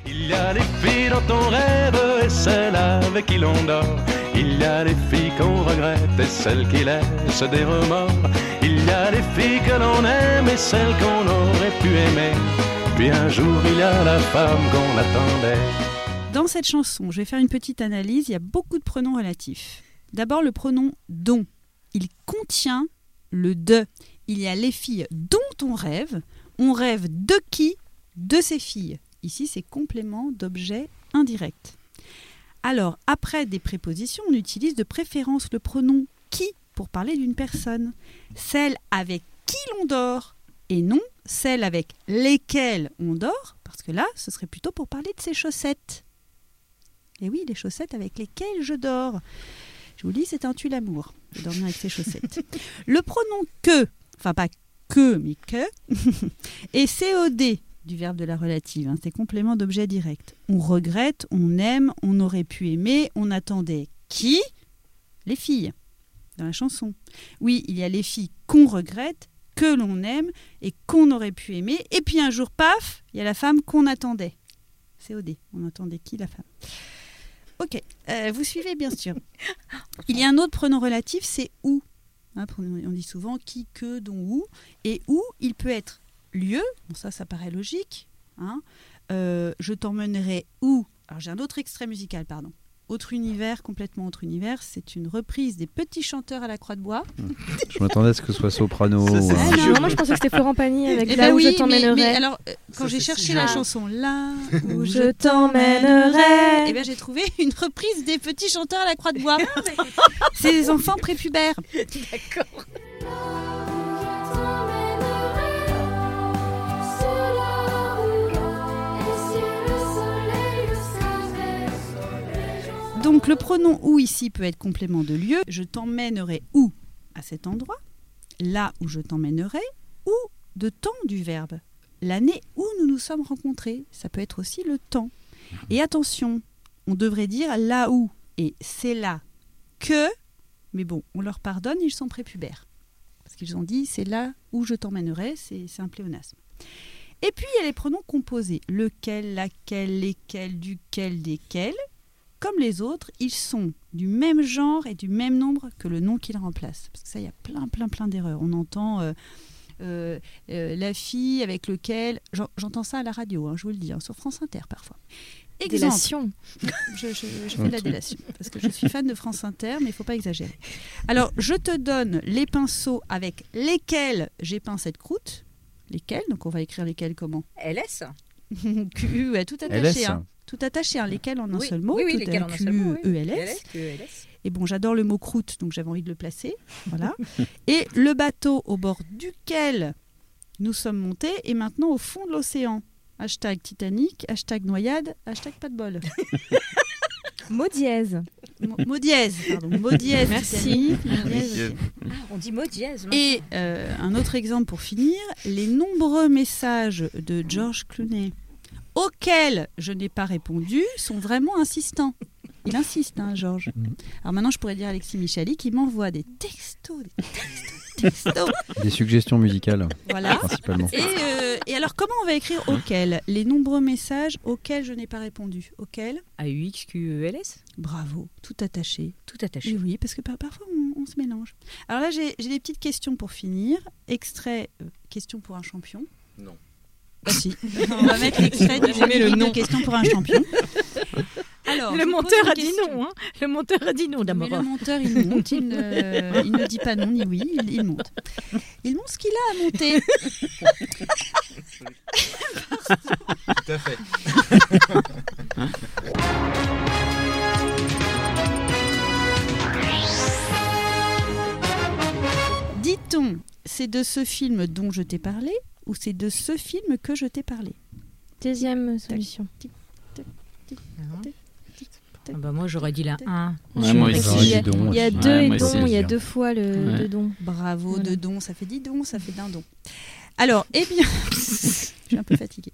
Il y a les filles dans ton rêve et celles avec qui l'on dort. Il y a les filles qu'on regrette et celles qui laissent des remords. Il y a les filles que l'on aime et celles qu'on aurait pu aimer. Puis un jour il y a la femme qu'on attendait. Dans cette chanson, je vais faire une petite analyse. Il y a beaucoup de pronoms relatifs. D'abord, le pronom dont. Il contient le de. Il y a les filles dont on rêve. On rêve de qui? De ces filles. Ici, c'est complément d'objet indirect. Alors, après des prépositions, on utilise de préférence le pronom qui pour parler d'une personne. Celle avec qui l'on dort et non celle avec lesquelles on dort, parce que là, ce serait plutôt pour parler de ses chaussettes. Et oui, les chaussettes avec lesquelles je dors. Je vous dis, c'est un tue l'amour de dormir avec ses chaussettes. Le pronom que, enfin pas que, mais que, est COD du verbe de la relative. hein, c'est complément d'objet direct. On regrette, on aime, on aurait pu aimer, on attendait qui? Les filles, dans la chanson. Oui, il y a les filles qu'on regrette, que l'on aime et qu'on aurait pu aimer. Et puis un jour, paf, il y a la femme qu'on attendait. COD. On attendait qui la femme? Ok, euh, vous suivez bien sûr. Il y a un autre pronom relatif, c'est où. Hein, on dit souvent qui, que, dont, où. Et où, il peut être lieu. Bon, ça, ça paraît logique. hein. Euh, je t'emmènerai où? Alors j'ai un autre extrait musical, pardon. Autre univers, complètement autre univers. C'est une reprise des petits chanteurs à la croix de bois. Je m'attendais à ce que ce soit soprano. Ça, c'est euh, Ah non, moi je pensais que c'était Florent Pagny avec Eh là ben où oui, je t'emmènerai. mais alors, euh, quand j'ai cherché si la chanson là où Où je je t'emmènerai, eh bien j'ai trouvé une reprise des petits chanteurs à la croix de bois. C'est des enfants prépubères. Donc le pronom où ici peut être complément de lieu. Je t'emmènerai où À cet endroit? Là où je t'emmènerai. Ou de temps du verbe? L'année où nous nous sommes rencontrés. Ça peut être aussi le temps. Et attention, on devrait dire là où. Et c'est là que. Mais bon, on leur pardonne, ils sont prépubères. Parce qu'ils ont dit c'est là où je t'emmènerai. C'est un pléonasme. Et puis il y a les pronoms composés. Lequel, laquelle, lesquels, duquel, desquels comme les autres, ils sont du même genre et du même nombre que le nom qu'ils remplacent. Parce que ça, il y a plein, plein, plein d'erreurs. On entend euh, euh, euh, la fille avec lequel... J'en- J'entends ça à la radio, hein, je vous le dis, hein, sur France Inter parfois. Exemple, Délation. je, je- je fais de la délation, parce que je suis fan de France Inter, mais il faut pas exagérer. Alors, je te donne les pinceaux avec lesquels j'ai peint cette croûte. Lesquels? Donc, on va écrire lesquels comment? LS Q, ouais, tout attaché. LS. hein. Tout attaché, hein, lesquels en un Oui. seul mot. Oui, oui, tout lesquels un en un seul mot, oui. ELS. ELS. Et bon, j'adore le mot croûte, donc j'avais envie de le placer. Voilà. et le bateau au bord duquel nous sommes montés est maintenant au fond de l'océan. Hashtag Titanic, hashtag noyade, hashtag pas de bol. Mot dièse. Mo- Mot dièse, pardon. Mot dièse. Merci. Ah, on dit mot dièse. Et euh, un autre exemple pour finir, les nombreux messages de George Clooney auxquels je n'ai pas répondu sont vraiment insistants. Il insiste, hein, Georges. Mhm. Alors maintenant, je pourrais dire à Alexis Michali qui m'envoie des textos, des textos, des textos. Des suggestions musicales, voilà. principalement. Et, euh, Et alors, comment on va écrire auquel? Les nombreux messages auxquels je n'ai pas répondu. Auquel A-U-X-Q-E-L-S Bravo, tout attaché. Tout attaché. Oui, oui, parce que par- parfois on, on se mélange. Alors là, j'ai j'ai des petites questions pour finir. Extrait, euh, question pour un champion. Non. Si. on va mettre l'extrait le de nom. question pour un champion. Alors, le monteur a dit non, hein. Le monteur a dit non Mais d'abord. le monteur, il monte, il ne, il ne dit pas non ni oui, il, il monte. Il monte ce qu'il a à monter. Tout à fait. Dit-on, c'est de ce film dont je t'ai parlé c'est de ce film que je t'ai parlé Deuxième solution. Ah bah moi j'aurais dit la 1. Ouais, moi Parce aussi. qu'il y a, Don il y a deux Ouais, et il y a deux fois le Ouais. de don. Bravo, Voilà. de don, ça fait dix dons, ça fait d'un don. Alors, eh bien, je suis un peu fatiguée.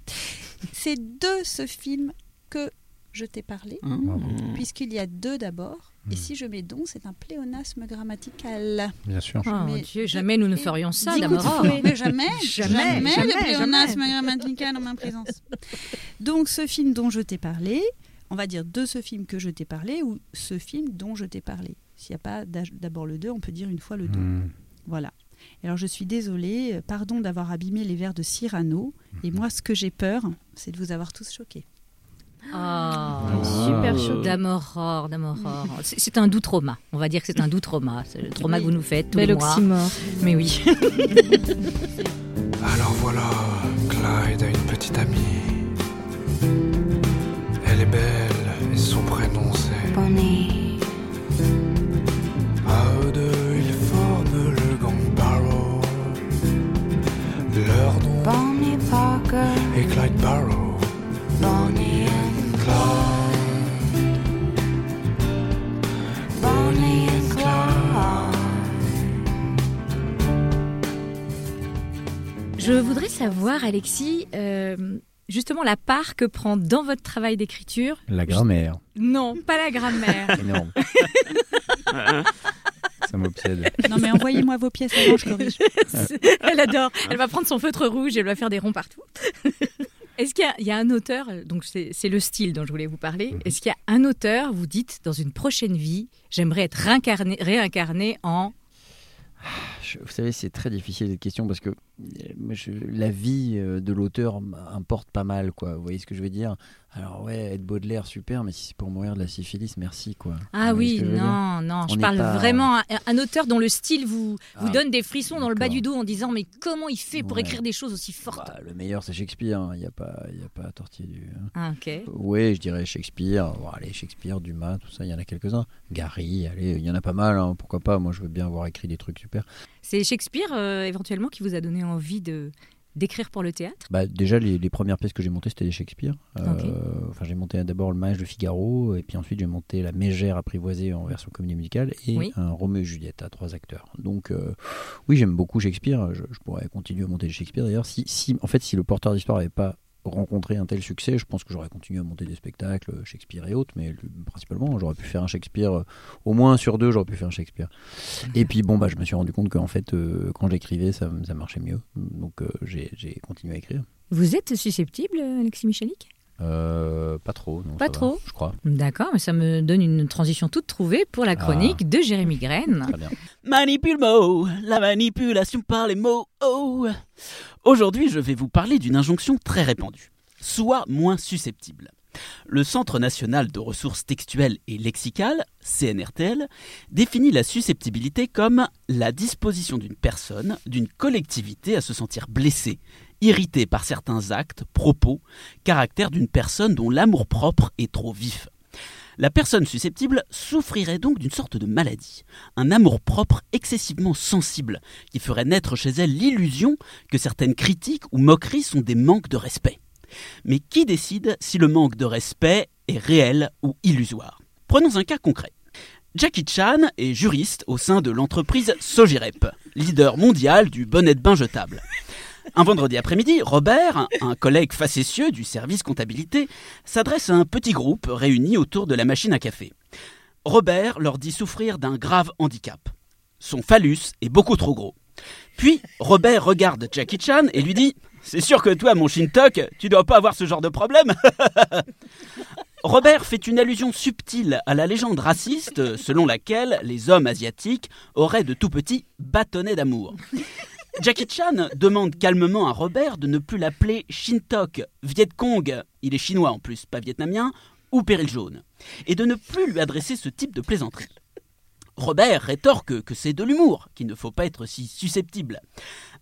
C'est de ce film que je t'ai parlé, Bravo. puisqu'il y a deux d'abord. Et si je mets don, c'est un pléonasme grammatical. Bien sûr. Oh Mais- Dieu, jamais nous ne ferions ça, Mais jamais, Jamais, jamais, jamais, le pléonasme grammatical en ma présence. Donc, ce film dont je t'ai parlé, on va dire de ce film que je t'ai parlé ou ce film dont je t'ai parlé. S'il n'y a pas d'abord le 2, on peut dire une fois le 2. Hmm. Voilà. Alors je suis désolée, euh, pardon d'avoir abîmé les vers de Cyrano. Et moi, ce que j'ai peur, c'est de vous avoir tous choqués. Ah, Super chaud. D'Amoror, d'Amoror. C'est c'est un doux trauma. On va dire que c'est un doux trauma. C'est le trauma que vous nous faites tous Bel les mois. oxymore. Mais oui. Alors voilà, Clyde a une petite amie. Elle est belle et son prénom c'est. Bonnie. À eux deux, ils forment le gang Barrow. Leur nom Bonnie Parker. est Clyde Barrow. Je voudrais savoir, Alexis, euh, justement la part que prend dans votre travail d'écriture. La grammaire. Non, pas la grammaire. Énorme. Ça m'obsède. Non mais envoyez-moi vos pièces avant, je corrige. elle adore. Elle va prendre son feutre rouge et elle va faire des ronds partout. Est-ce qu'il y a- il y, a un auteur, donc c'est le style dont je voulais vous parler, est-ce qu'il y a un auteur, vous dites, dans une prochaine vie, j'aimerais être réincarné, réincarné en... Je- Vous savez, c'est très difficile cette question parce que je- la vie euh, de l'auteur importe pas mal, quoi. Vous voyez ce que je veux dire? Alors ouais, être Baudelaire, super, mais si c'est pour mourir de la syphilis, merci, quoi. Ah oui, non, non, On je parle pas- vraiment un, un auteur dont le style vous, vous Ah, donne des frissons dans le bas du dos en disant mais comment il fait pour Ouais. écrire des choses aussi fortes? Bah, le meilleur, c'est Shakespeare. hein. Il n'y a pas, il y a pas à tortiller du. hein. Ah, ok. Oui, je dirais Shakespeare. Bon, allez, Shakespeare, Dumas, tout ça, il y en a quelques-uns. Gary, allez, il y en a pas mal. hein, Pourquoi pas Moi, je veux bien avoir écrit des trucs super. C'est Shakespeare euh, éventuellement qui vous a donné envie de d'écrire pour le théâtre? Bah, déjà, les, les premières pièces que j'ai montées, c'était des Shakespeare. Euh. Enfin, j'ai monté d'abord le mariage de Figaro, et puis ensuite j'ai monté la Mégère apprivoisée en version comédie musicale et Oui. un Roméo et Juliette à trois acteurs. Donc, euh, oui, j'aime beaucoup Shakespeare. Je, je pourrais continuer à monter des Shakespeare. D'ailleurs, si, si, en fait, si le porteur d'histoire n'avait pas rencontré un tel succès, je pense que j'aurais continué à monter des spectacles, Shakespeare et autres, mais le- principalement, j'aurais pu faire un Shakespeare, euh, au moins sur deux, j'aurais pu faire un Shakespeare. Et puis, bon, bah, je me suis rendu compte qu'en fait, euh, quand j'écrivais, ça, ça marchait mieux. Donc, euh, j'ai j'ai continué à écrire. Vous êtes susceptible, Alexis Michalik? Euh, pas trop, non. Pas va, trop je crois. D'accord, mais ça me donne une transition toute trouvée pour la chronique de Jérémy Graine. Très bien. Manipule-mots, la manipulation par les mots. Oh. Aujourd'hui, je vais vous parler d'une injonction très répandue. Sois moins susceptible. Le Centre national de ressources textuelles et lexicales, CNRTL, définit la susceptibilité comme la disposition d'une personne, d'une collectivité à se sentir blessée, irritée par certains actes, propos, caractère d'une personne dont l'amour-propre est trop vif. La personne susceptible souffrirait donc d'une sorte de maladie, un amour-propre excessivement sensible, qui ferait naître chez elle l'illusion que certaines critiques ou moqueries sont des manques de respect. Mais qui décide si le manque de respect est réel ou illusoire? Prenons un cas concret. Jackie Chan est juriste au sein de l'entreprise Sogirep, leader mondial du bonnet de bain jetable. Un vendredi après-midi, Robert, un collègue facétieux du service comptabilité, s'adresse à un petit groupe réuni autour de la machine à café. Robert leur dit souffrir d'un grave handicap. Son phallus est beaucoup trop gros. Puis, Robert regarde Jackie Chan et lui dit C'est sûr que toi, mon Shintok, tu dois pas avoir ce genre de problème. Robert fait une allusion subtile à la légende raciste selon laquelle les hommes asiatiques auraient de tout petits bâtonnets d'amour. Jackie Chan demande calmement à Robert de ne plus l'appeler Shintok, Viet Cong, il est chinois en plus, pas vietnamien, ou Péril jaune, et de ne plus lui adresser ce type de plaisanterie. Robert rétorque que c'est de l'humour, qu'il ne faut pas être si susceptible.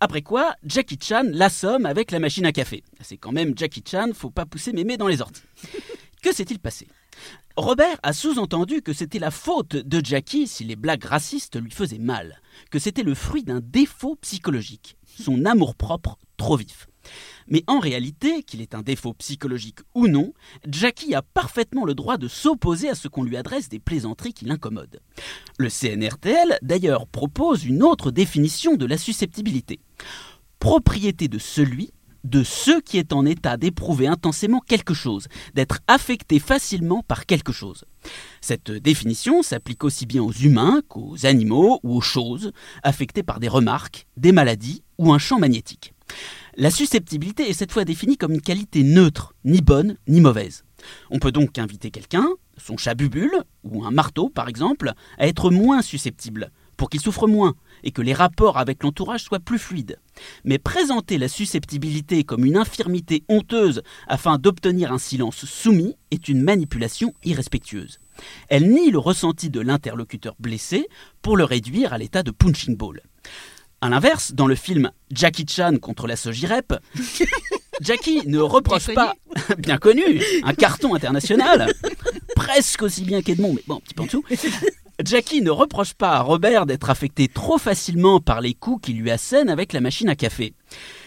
Après quoi, Jackie Chan l'assomme avec la machine à café. C'est quand même Jackie Chan, faut pas pousser mémé dans les orties. Que s'est-il passé? Robert a sous-entendu que c'était la faute de Jackie si les blagues racistes lui faisaient mal, que c'était le fruit d'un défaut psychologique, son amour-propre trop vif. Mais en réalité, qu'il est un défaut psychologique ou non, Jackie a parfaitement le droit de s'opposer à ce qu'on lui adresse des plaisanteries qui l'incommodent. Le CNRTL, d'ailleurs, propose une autre définition de la susceptibilité. Propriété de celui de ceux qui est en état d'éprouver intensément quelque chose, d'être affecté facilement par quelque chose. Cette définition s'applique aussi bien aux humains qu'aux animaux ou aux choses, affectés par des remarques, des maladies ou un champ magnétique. La susceptibilité est cette fois définie comme une qualité neutre, ni bonne ni mauvaise. On peut donc inviter quelqu'un, son chat bubule, ou un marteau par exemple, à être moins susceptible, pour qu'il souffre moins, et que les rapports avec l'entourage soient plus fluides. Mais présenter la susceptibilité comme une infirmité honteuse afin d'obtenir un silence soumis est une manipulation irrespectueuse. Elle nie le ressenti de l'interlocuteur blessé pour le réduire à l'état de punching ball. A l'inverse, dans le film Jackie Chan contre la Sogirep, Jackie ne reproche Bien pas, bien connu, un carton international, presque aussi bien qu'Edmond, mais bon, un petit peu en dessous. Jackie ne reproche pas à Robert d'être affecté trop facilement par les coups qu'il lui assène avec la machine à café.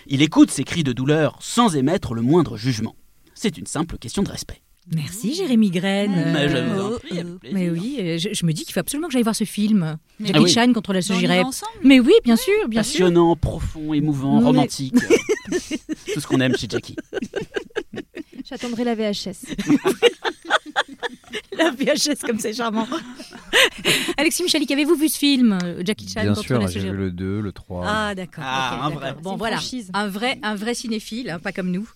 Il écoute ses cris de douleur sans émettre le moindre jugement. C'est une simple question de respect. Merci Jérémy Graine. Mais je vous en prie, avec plaisir. Mais oui, euh, je, je me dis qu'il faut absolument que j'aille voir ce film. Mais Jackie Ah oui. Chan contre la On y va Sogirep. ensemble Mais oui, bien sûr, bien sûr. Passionnant, profond, émouvant, Mais- romantique. Tout ce qu'on aime chez Jackie. J'attendrai la VHS. La VHS comme c'est charmant. Alexis Michalik, avez-vous vu ce film, euh, Jackie Chan Bien sûr, j'ai vu le 2, le 3. Ah d'accord. Ah, un vrai. Bon C'est une voilà, un vrai, un vrai cinéphile, hein, pas comme nous.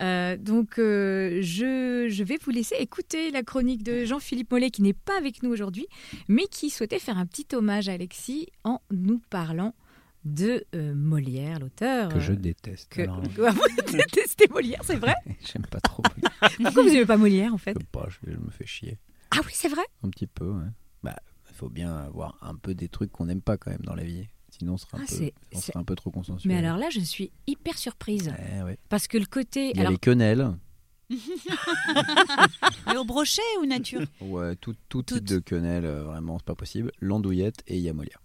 Euh, donc euh, je, je vais vous laisser écouter la chronique de Jean-Philippe Mollet qui n'est pas avec nous aujourd'hui, mais qui souhaitait faire un petit hommage à Alexis en nous parlant de euh, Molière, l'auteur. Que je euh, déteste. que- alors. Vous détestez Molière, c'est vrai J'aime pas trop. Pourquoi vous n'aimez pas Molière en fait Je sais pas, je, je me fais chier. Ah oui, c'est vrai Un petit peu, ouais. Bah, il faut bien avoir un peu des trucs qu'on n'aime pas quand même dans la vie. Sinon, on serait un, Ah, peu, on un peu trop consensuel. Mais alors là, je suis hyper surprise. Eh ouais. Parce que le côté. Il y a les quenelles. Mais au brochet ou nature? Ouais, tout, tout type de quenelles, euh, vraiment, c'est pas possible. L'andouillette et il y a Molière.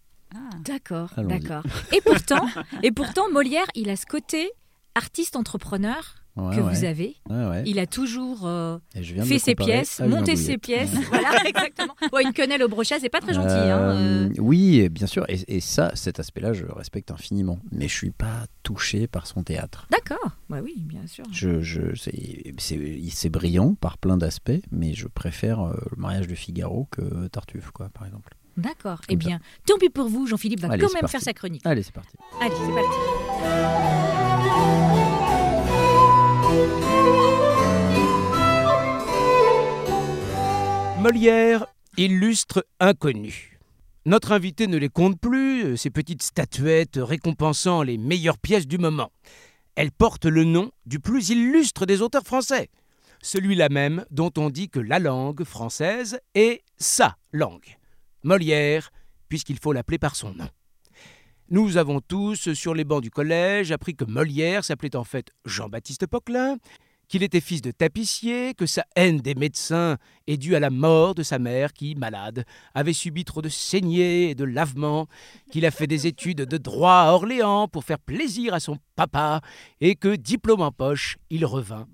D'accord, Allons-y. d'accord. Et pourtant, et pourtant, Molière, il a ce côté artiste entrepreneur Ouais, que ouais. vous avez. Ouais, ouais. Il a toujours euh, fait ses pièces, une monté ses pièces. Voilà, exactement. Ouais, une quenelle au brochet, c'est pas très gentil. hein, Euh, euh. Oui, bien sûr. Et, et ça, cet aspect-là, je le respecte infiniment. Mais je suis pas touché par son théâtre. D'accord. Ouais, oui, bien sûr. Je, je, c'est, brillant par plein d'aspects, mais je préfère euh, le mariage de Figaro que Tartuffe, quoi, par exemple. D'accord. Eh bien, tant pis pour vous, Jean-Philippe va Allez, quand même parti. faire sa chronique. Allez, c'est parti. Allez, c'est parti. Molière, illustre inconnu. Notre invité ne les compte plus, euh, ces petites statuettes récompensant les meilleures pièces du moment. Elles portent le nom du plus illustre des auteurs français, celui-là même dont on dit que la langue française est sa langue. Molière, puisqu'il faut l'appeler par son nom. Nous avons tous, sur les bancs du collège, appris que Molière s'appelait en fait Jean-Baptiste Poquelin, qu'il était fils de tapissier, que sa haine des médecins est due à la mort de sa mère qui, malade, avait subi trop de saignées et de lavements, qu'il a fait des études de droit à Orléans pour faire plaisir à son papa, et que, diplôme en poche, il revint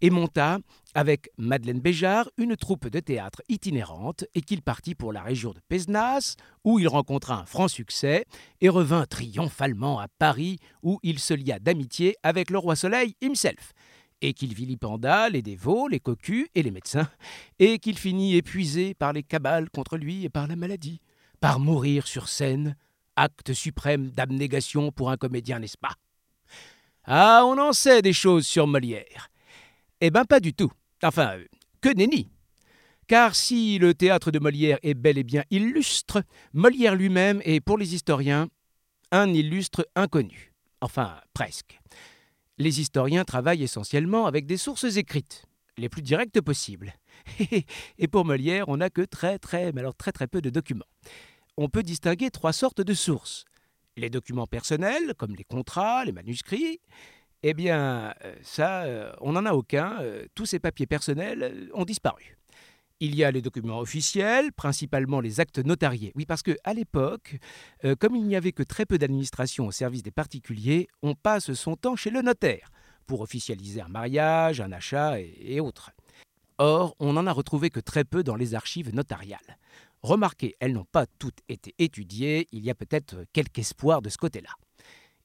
et monta, avec Madeleine Béjart, une troupe de théâtre itinérante et qu'il partit pour la région de Pézenas, où il rencontra un franc succès et revint triomphalement à Paris, où il se lia d'amitié avec le roi Soleil himself, et qu'il vilipenda les dévots, les cocus et les médecins, et qu'il finit épuisé par les cabales contre lui et par la maladie, par mourir sur scène, acte suprême d'abnégation pour un comédien, n'est-ce pas? Ah, on en sait des choses sur Molière. Eh ben pas du tout. Enfin, que nenni. Car si le théâtre de Molière est bel et bien illustre, Molière lui-même est pour les historiens un illustre inconnu. Enfin, presque. Les historiens travaillent essentiellement avec des sources écrites, les plus directes possibles. Et pour Molière, on n'a que très très, mais très très peu de documents. On peut distinguer trois sortes de sources. Les documents personnels, comme les contrats, les manuscrits. Eh bien, euh, ça, euh, on n'en a aucun. Euh, Tous ces papiers personnels ont disparu. Il y a les documents officiels, principalement les actes notariés. Oui, parce que à l'époque, comme il n'y avait que très peu d'administration au service des particuliers, on passe son temps chez le notaire pour officialiser un mariage, un achat et, et autres. Or, on n'en a retrouvé que très peu dans les archives notariales. Remarquez, elles n'ont pas toutes été étudiées, il y a peut-être quelque espoir de ce côté-là.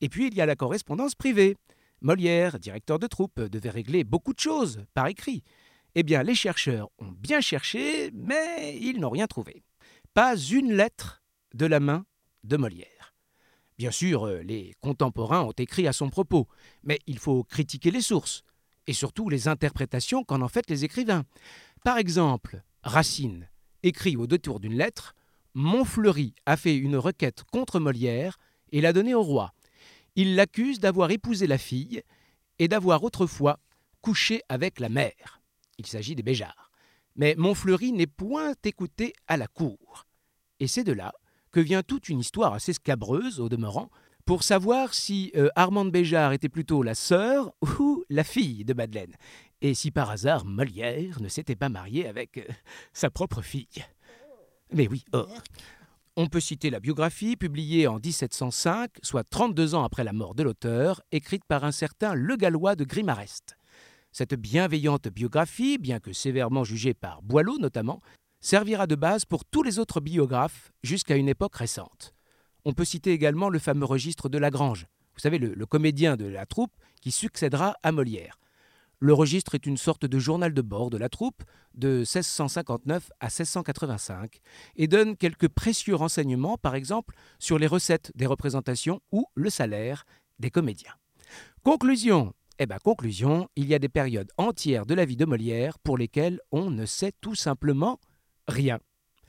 Et puis, il y a la correspondance privée. Molière, directeur de troupe, devait régler beaucoup de choses par écrit. Eh bien, les chercheurs ont bien cherché, mais ils n'ont rien trouvé. Pas une lettre de la main de Molière. Bien sûr, euh, les contemporains ont écrit à son propos, mais il faut critiquer les sources, et surtout les interprétations qu'en ont faites les écrivains. Par exemple, Racine écrit au détour d'une lettre Montfleury a fait une requête contre Molière et l'a donnée au roi. Il l'accuse d'avoir épousé la fille et d'avoir autrefois couché avec la mère. Il s'agit des Béjards. Mais Montfleury n'est point écouté à la cour. Et c'est de là que vient toute une histoire assez scabreuse, au demeurant, pour savoir si euh, Armande Béjart était plutôt la sœur ou la fille de Madeleine, et si par hasard Molière ne s'était pas marié avec euh, sa propre fille. Mais oui, or. On peut citer la biographie publiée en 1705, soit 32 ans après la mort de l'auteur, écrite par un certain Le Gallois de Grimarest. Cette bienveillante biographie, bien que sévèrement jugée par Boileau notamment, servira de base pour tous les autres biographes jusqu'à une époque récente. On peut citer également le fameux registre de Lagrange, vous savez, le, le comédien de la troupe qui succédera à Molière. Le registre est une sorte de journal de bord de la troupe de 1659 à 1685 et donne quelques précieux renseignements, par exemple, sur les recettes des représentations ou le salaire des comédiens. Conclusion Eh bien, conclusion, il y a des périodes entières de la vie de Molière pour lesquelles on ne sait tout simplement rien.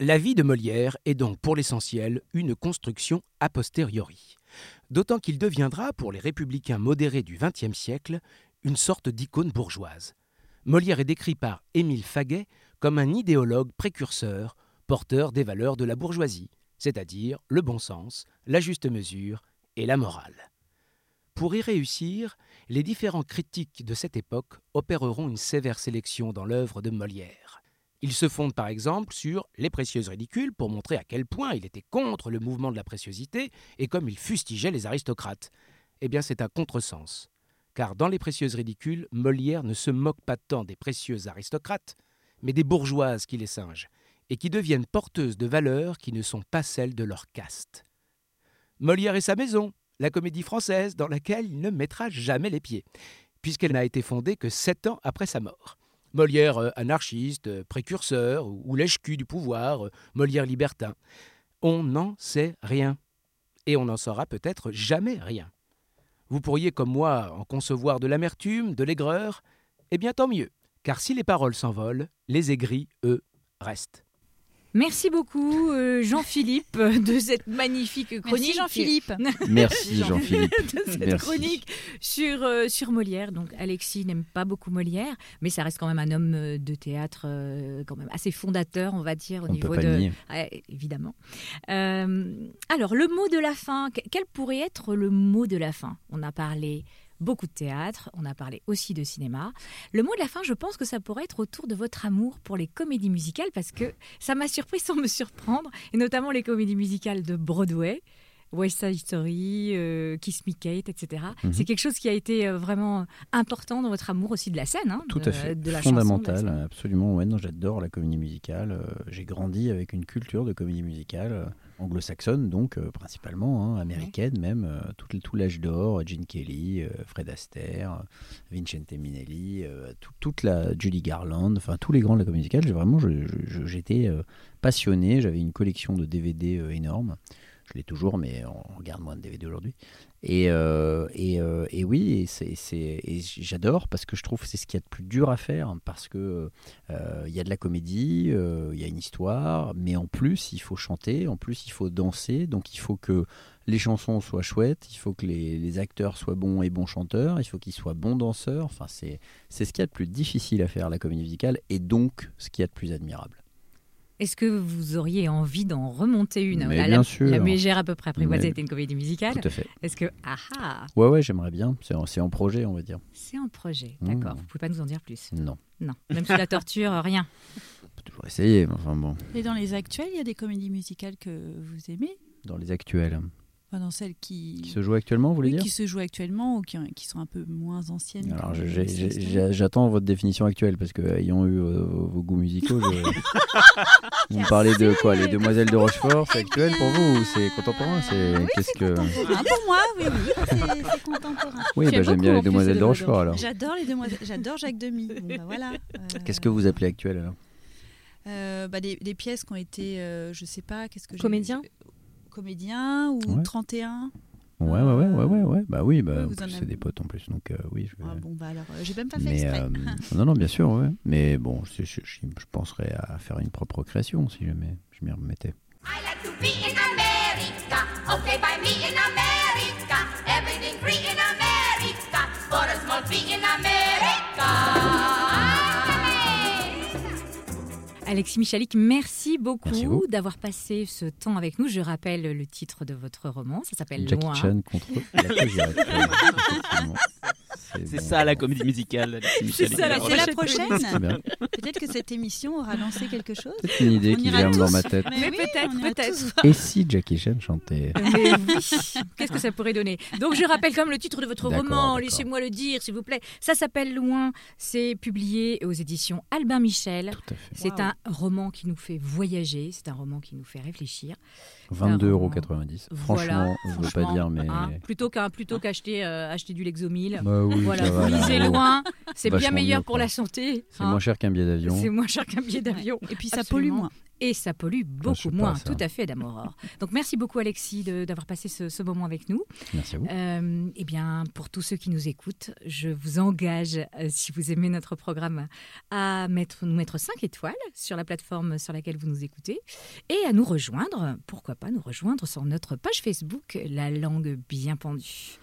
La vie de Molière est donc pour l'essentiel une construction a posteriori. D'autant qu'il deviendra, pour les républicains modérés du XXe siècle, une sorte d'icône bourgeoise. Molière est décrit par Émile Faguet comme un idéologue précurseur, porteur des valeurs de la bourgeoisie, c'est-à-dire le bon sens, la juste mesure et la morale. Pour y réussir, les différents critiques de cette époque opéreront une sévère sélection dans l'œuvre de Molière. Ils se fondent par exemple sur Les Précieuses Ridicules pour montrer à quel point il était contre le mouvement de la préciosité et comme il fustigeait les aristocrates. Eh bien, c'est un contresens. Car dans Les Précieuses Ridicules, Molière ne se moque pas tant des précieuses aristocrates, mais des bourgeoises qui les singent, et qui deviennent porteuses de valeurs qui ne sont pas celles de leur caste. Molière et sa maison, la comédie française dans laquelle il ne mettra jamais les pieds, puisqu'elle n'a été fondée que sept ans après sa mort. Molière euh, anarchiste, euh, précurseur, ou, lèche-cul du pouvoir, euh, Molière libertin. On n'en sait rien. Et on n'en saura peut-être jamais rien. Vous pourriez, comme moi, en concevoir de l'amertume, de l'aigreur Eh bien, tant mieux, car si les paroles s'envolent, les aigris, eux, restent. Merci beaucoup, euh, Jean-Philippe, de cette magnifique chronique. Jean-Philippe. Merci, Jean-Philippe. de cette Merci. chronique sur, euh, sur Molière. Donc, Alexis n'aime pas beaucoup Molière, mais ça reste quand même un homme euh, de théâtre euh, quand même assez fondateur, on va dire, au On niveau peut pas de. le nier. Ouais, évidemment. Euh, alors, le mot de la fin, que- quel pourrait être le mot de la fin? On a parlé beaucoup de théâtre, on a parlé aussi de cinéma. Le mot de la fin, je pense que ça pourrait être autour de votre amour pour les comédies musicales, parce que ça m'a surpris sans me surprendre, et notamment les comédies musicales de Broadway. West Side Story, euh, Kiss Me Kate, etc. Mhm. C'est quelque chose qui a été euh, vraiment important dans votre amour aussi de la scène. hein, Tout de, à fait. de la chanson, de la Fondamental, absolument. Ouais, j'adore la comédie musicale. Euh, J'ai grandi avec une culture de comédie musicale anglo-saxonne, donc euh, principalement, hein, américaine même. euh, tout, l'âge d'or, Gene Kelly, euh, Fred Astaire, Vincente Minelli, tout- toute la Judy Garland, enfin tous les grands de la comédie musicale. Vraiment, j'étais passionné. J'avais une collection de DVD énorme. je l'ai toujours, mais on regarde moins de DVD aujourd'hui. Et, euh, et, euh, et oui, et j'adore parce que je trouve que c'est ce qu'il y a de plus dur à faire parce que euh, il y a de la comédie, euh, il y a une histoire, mais en plus il faut chanter, en plus il faut danser, donc il faut que les chansons soient chouettes, il faut que les, les acteurs soient bons et bons chanteurs, il faut qu'ils soient bons danseurs. Enfin, c'est ce qu'il y a de plus difficile à faire la comédie musicale et donc ce qu'il y a de plus admirable. Est-ce que vous auriez envie d'en remonter une Mais la, bien sûr. La Mégère à peu près apprivoisée était une comédie musicale. Tout à fait. Est-ce que ah ah, Ouais, ouais, j'aimerais bien. C'est en, c'est en projet, on va dire. c'est un projet, Mmh. d'accord. Vous pouvez pas nous en dire plus. Non. Non, même sous la torture, rien. Toujours essayer, mais enfin bon. Et dans les actuels, il y a des comédies musicales que vous aimez? Dans les actuels. Enfin, dans celles qui, Qui se jouent actuellement, vous voulez Oui, dire qui se jouent actuellement ou qui, qui sont un peu moins anciennes. Alors, j'attends votre définition actuelle parce que ayant eu euh, vos, vos goûts musicaux, je... vous me parlez de quoi Les Demoiselles de Rochefort, c'est actuel pour vous ou c'est contemporain C'est qu'est-ce que Ah, pour moi, oui, oui, c'est contemporain. Oui, bah, j'aime bien les Demoiselles de Rochefort alors. J'adore les demoiselles, j'adore Jacques Demy. Bon, bah, voilà. Euh, Qu'est-ce que vous appelez actuel alors? euh, bah, des, des pièces qui ont été, euh, je sais pas, qu'est-ce que j'ai- Comédien? Comédien ou Ouais. 31 Ouais, ouais, ouais, ouais, ouais, ouais. Bah oui, bah, en c'est avez- des potes en plus, donc euh, oui. Je vais... Ah, bon, bah alors, euh, j'ai même pas fait Mais exprès. euh, non, non, bien sûr, ouais. Mais bon, je, je, je, je penserais à faire une propre création si jamais je m'y remettais. to be in America. Okay, by me in America. Alexis Michalik, merci beaucoup Merci d'avoir passé ce temps avec nous. Je rappelle le titre de votre roman, ça s'appelle Loin. Chan contre la. C'est ça la comédie musicale. C'est la, prochaine. Peut-être que cette émission aura lancé quelque chose. C'est une idée On qui ira vient dans ma tête. Mais, peut-être, on peut-être. Et si Jackie Chan chantait? Mais oui, qu'est-ce que ça pourrait donner? Donc je rappelle comme le titre de votre roman, laissez-moi le dire s'il vous plaît. Ça s'appelle Loin, c'est publié aux éditions Albin Michel. C'est un roman qui nous fait voyager, c'est un roman qui nous fait réfléchir. C'est un 22,90 euros. Franchement, je veux pas franchement, dire, mais. hein, plutôt qu'un plutôt qu'acheter euh, acheter du Lexomil. Bah oui, voilà, ça va, vous là, lisez oh. loin, c'est bien meilleur mieux, pour la santé. C'est hein. moins cher qu'un billet d'avion. C'est moins cher qu'un billet d'avion. Et puis ça pollue moins. Et ça pollue beaucoup sais pas, moins, tout à fait, Damoror. Donc merci beaucoup Alexis d'avoir passé ce, ce moment avec nous. Merci à vous. Euh, eh bien, pour tous ceux qui nous écoutent, je vous engage, euh, si vous aimez notre programme, à mettre, nous mettre 5 étoiles sur la plateforme sur laquelle vous nous écoutez et à nous rejoindre, pourquoi pas nous rejoindre sur notre page Facebook, La Langue Bien Pendue.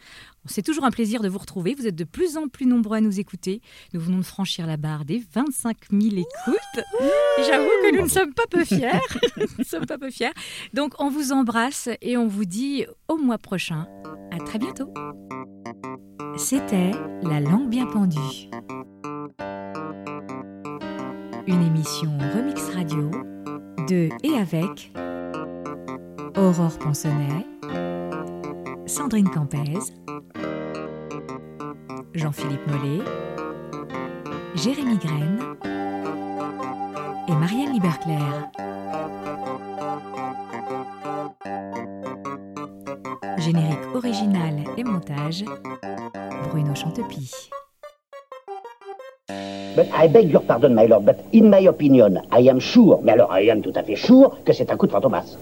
C'est toujours un plaisir de vous retrouver. Vous êtes de plus en plus nombreux à nous écouter. Nous venons de franchir la barre des 25 000 écoutes. J'avoue que nous ne sommes pas peu fiers. nous ne sommes pas peu fiers. Donc, on vous embrasse et on vous dit au mois prochain. À très bientôt. C'était La langue bien pendue. Une émission Remix Radio de et avec Aurore Ponsonnet, Sandrine Campez, Jean-Philippe Mollet, Jérémy Graine et Marianne Liberclair. Générique original et montage, Bruno Chantepie. But I beg your pardon, my lord, but in my opinion, I am sure, mais alors I am tout à fait sure que c'est un coup de fantomas.